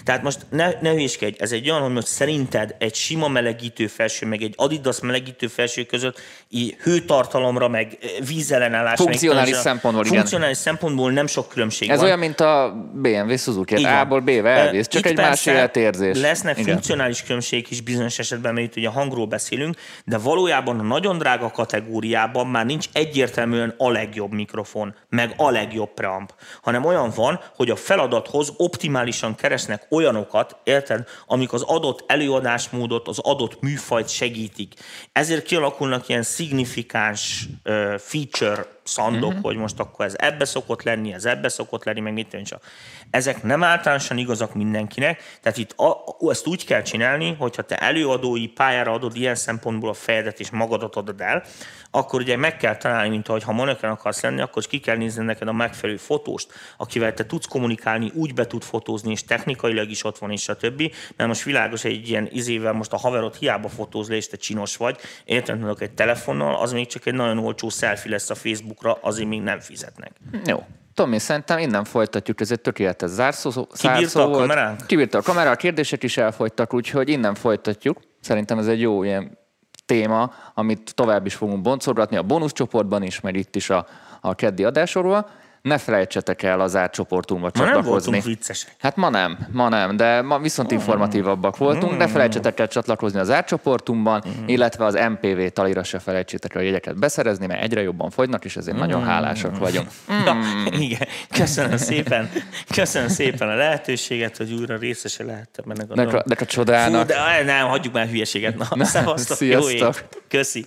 Tehát most ne, ne hülyéskedj, ez egy olyan, hogy most szerinted egy sima melegítő felső, meg egy Adidas melegítő felső között így hőtartalomra, meg eh, vízellenállás. Funkcionális meg, szempontból, igen. Funkcionális szempontból nem sok különbség Ez van. olyan, mint a BMW Suzuki. A-ból B-be elvész, csak Itt egy más életérzés. Lesznek Igen. funkcionális különbségek is bizonyos esetben, mert ugye hangról beszélünk, de valójában a nagyon drága kategóriában már nincs egyértelműen a legjobb mikrofon, meg a legjobb preamp, hanem olyan van, hogy a feladathoz optimálisan keresnek olyanokat, érted, amik az adott előadásmódot, az adott műfajt segítik. Ezért kialakulnak ilyen szignifikáns feature szandok, uh-huh. hogy most akkor ez ebbe szokott lenni, ez ebbe szokott lenni, meg mit tudom csak. Ezek nem általánosan igazak mindenkinek, tehát itt a, ezt úgy kell csinálni, hogyha te előadói pályára adod ilyen szempontból a fejedet és magadat adod el, akkor ugye meg kell találni, mint ahogy ha monöken akarsz lenni, akkor ki kell nézni neked a megfelelő fotóst, akivel te tudsz kommunikálni, úgy be tud fotózni, és technikailag is ott van, és a többi. Mert most világos, egy ilyen izével most a haverod hiába fotóz le, és te csinos vagy, érted, egy telefonnal, az még csak egy nagyon olcsó selfie lesz a Facebookra, azért még nem fizetnek. Jó. Tomi, szerintem innen folytatjuk, ez egy tökéletes zárszó, Kibírta zárszó a volt. kameránk? Kibírta a kamera, a kérdések is elfogytak, úgyhogy innen folytatjuk. Szerintem ez egy jó ilyen téma, amit tovább is fogunk boncolgatni a bónuszcsoportban is, meg itt is a, a keddi adásorról. Ne felejtsetek el az átcsoportunkba Ma nem csatlakozni. voltunk viccesek. Hát ma nem, ma nem, de ma viszont informatívabbak voltunk. Ne felejtsetek el csatlakozni az átcsoportunkban, illetve az MPV talira se felejtsétek el a jegyeket beszerezni, mert egyre jobban fogynak, és ezért nagyon hálásak vagyunk. Ja, igen, köszönöm szépen. Köszönöm szépen a lehetőséget, hogy újra részese lehettem ennek a De, de a csodának. Fú, de nem, hagyjuk már hülyeséget. Na, szevasztok, jó ét. Köszi.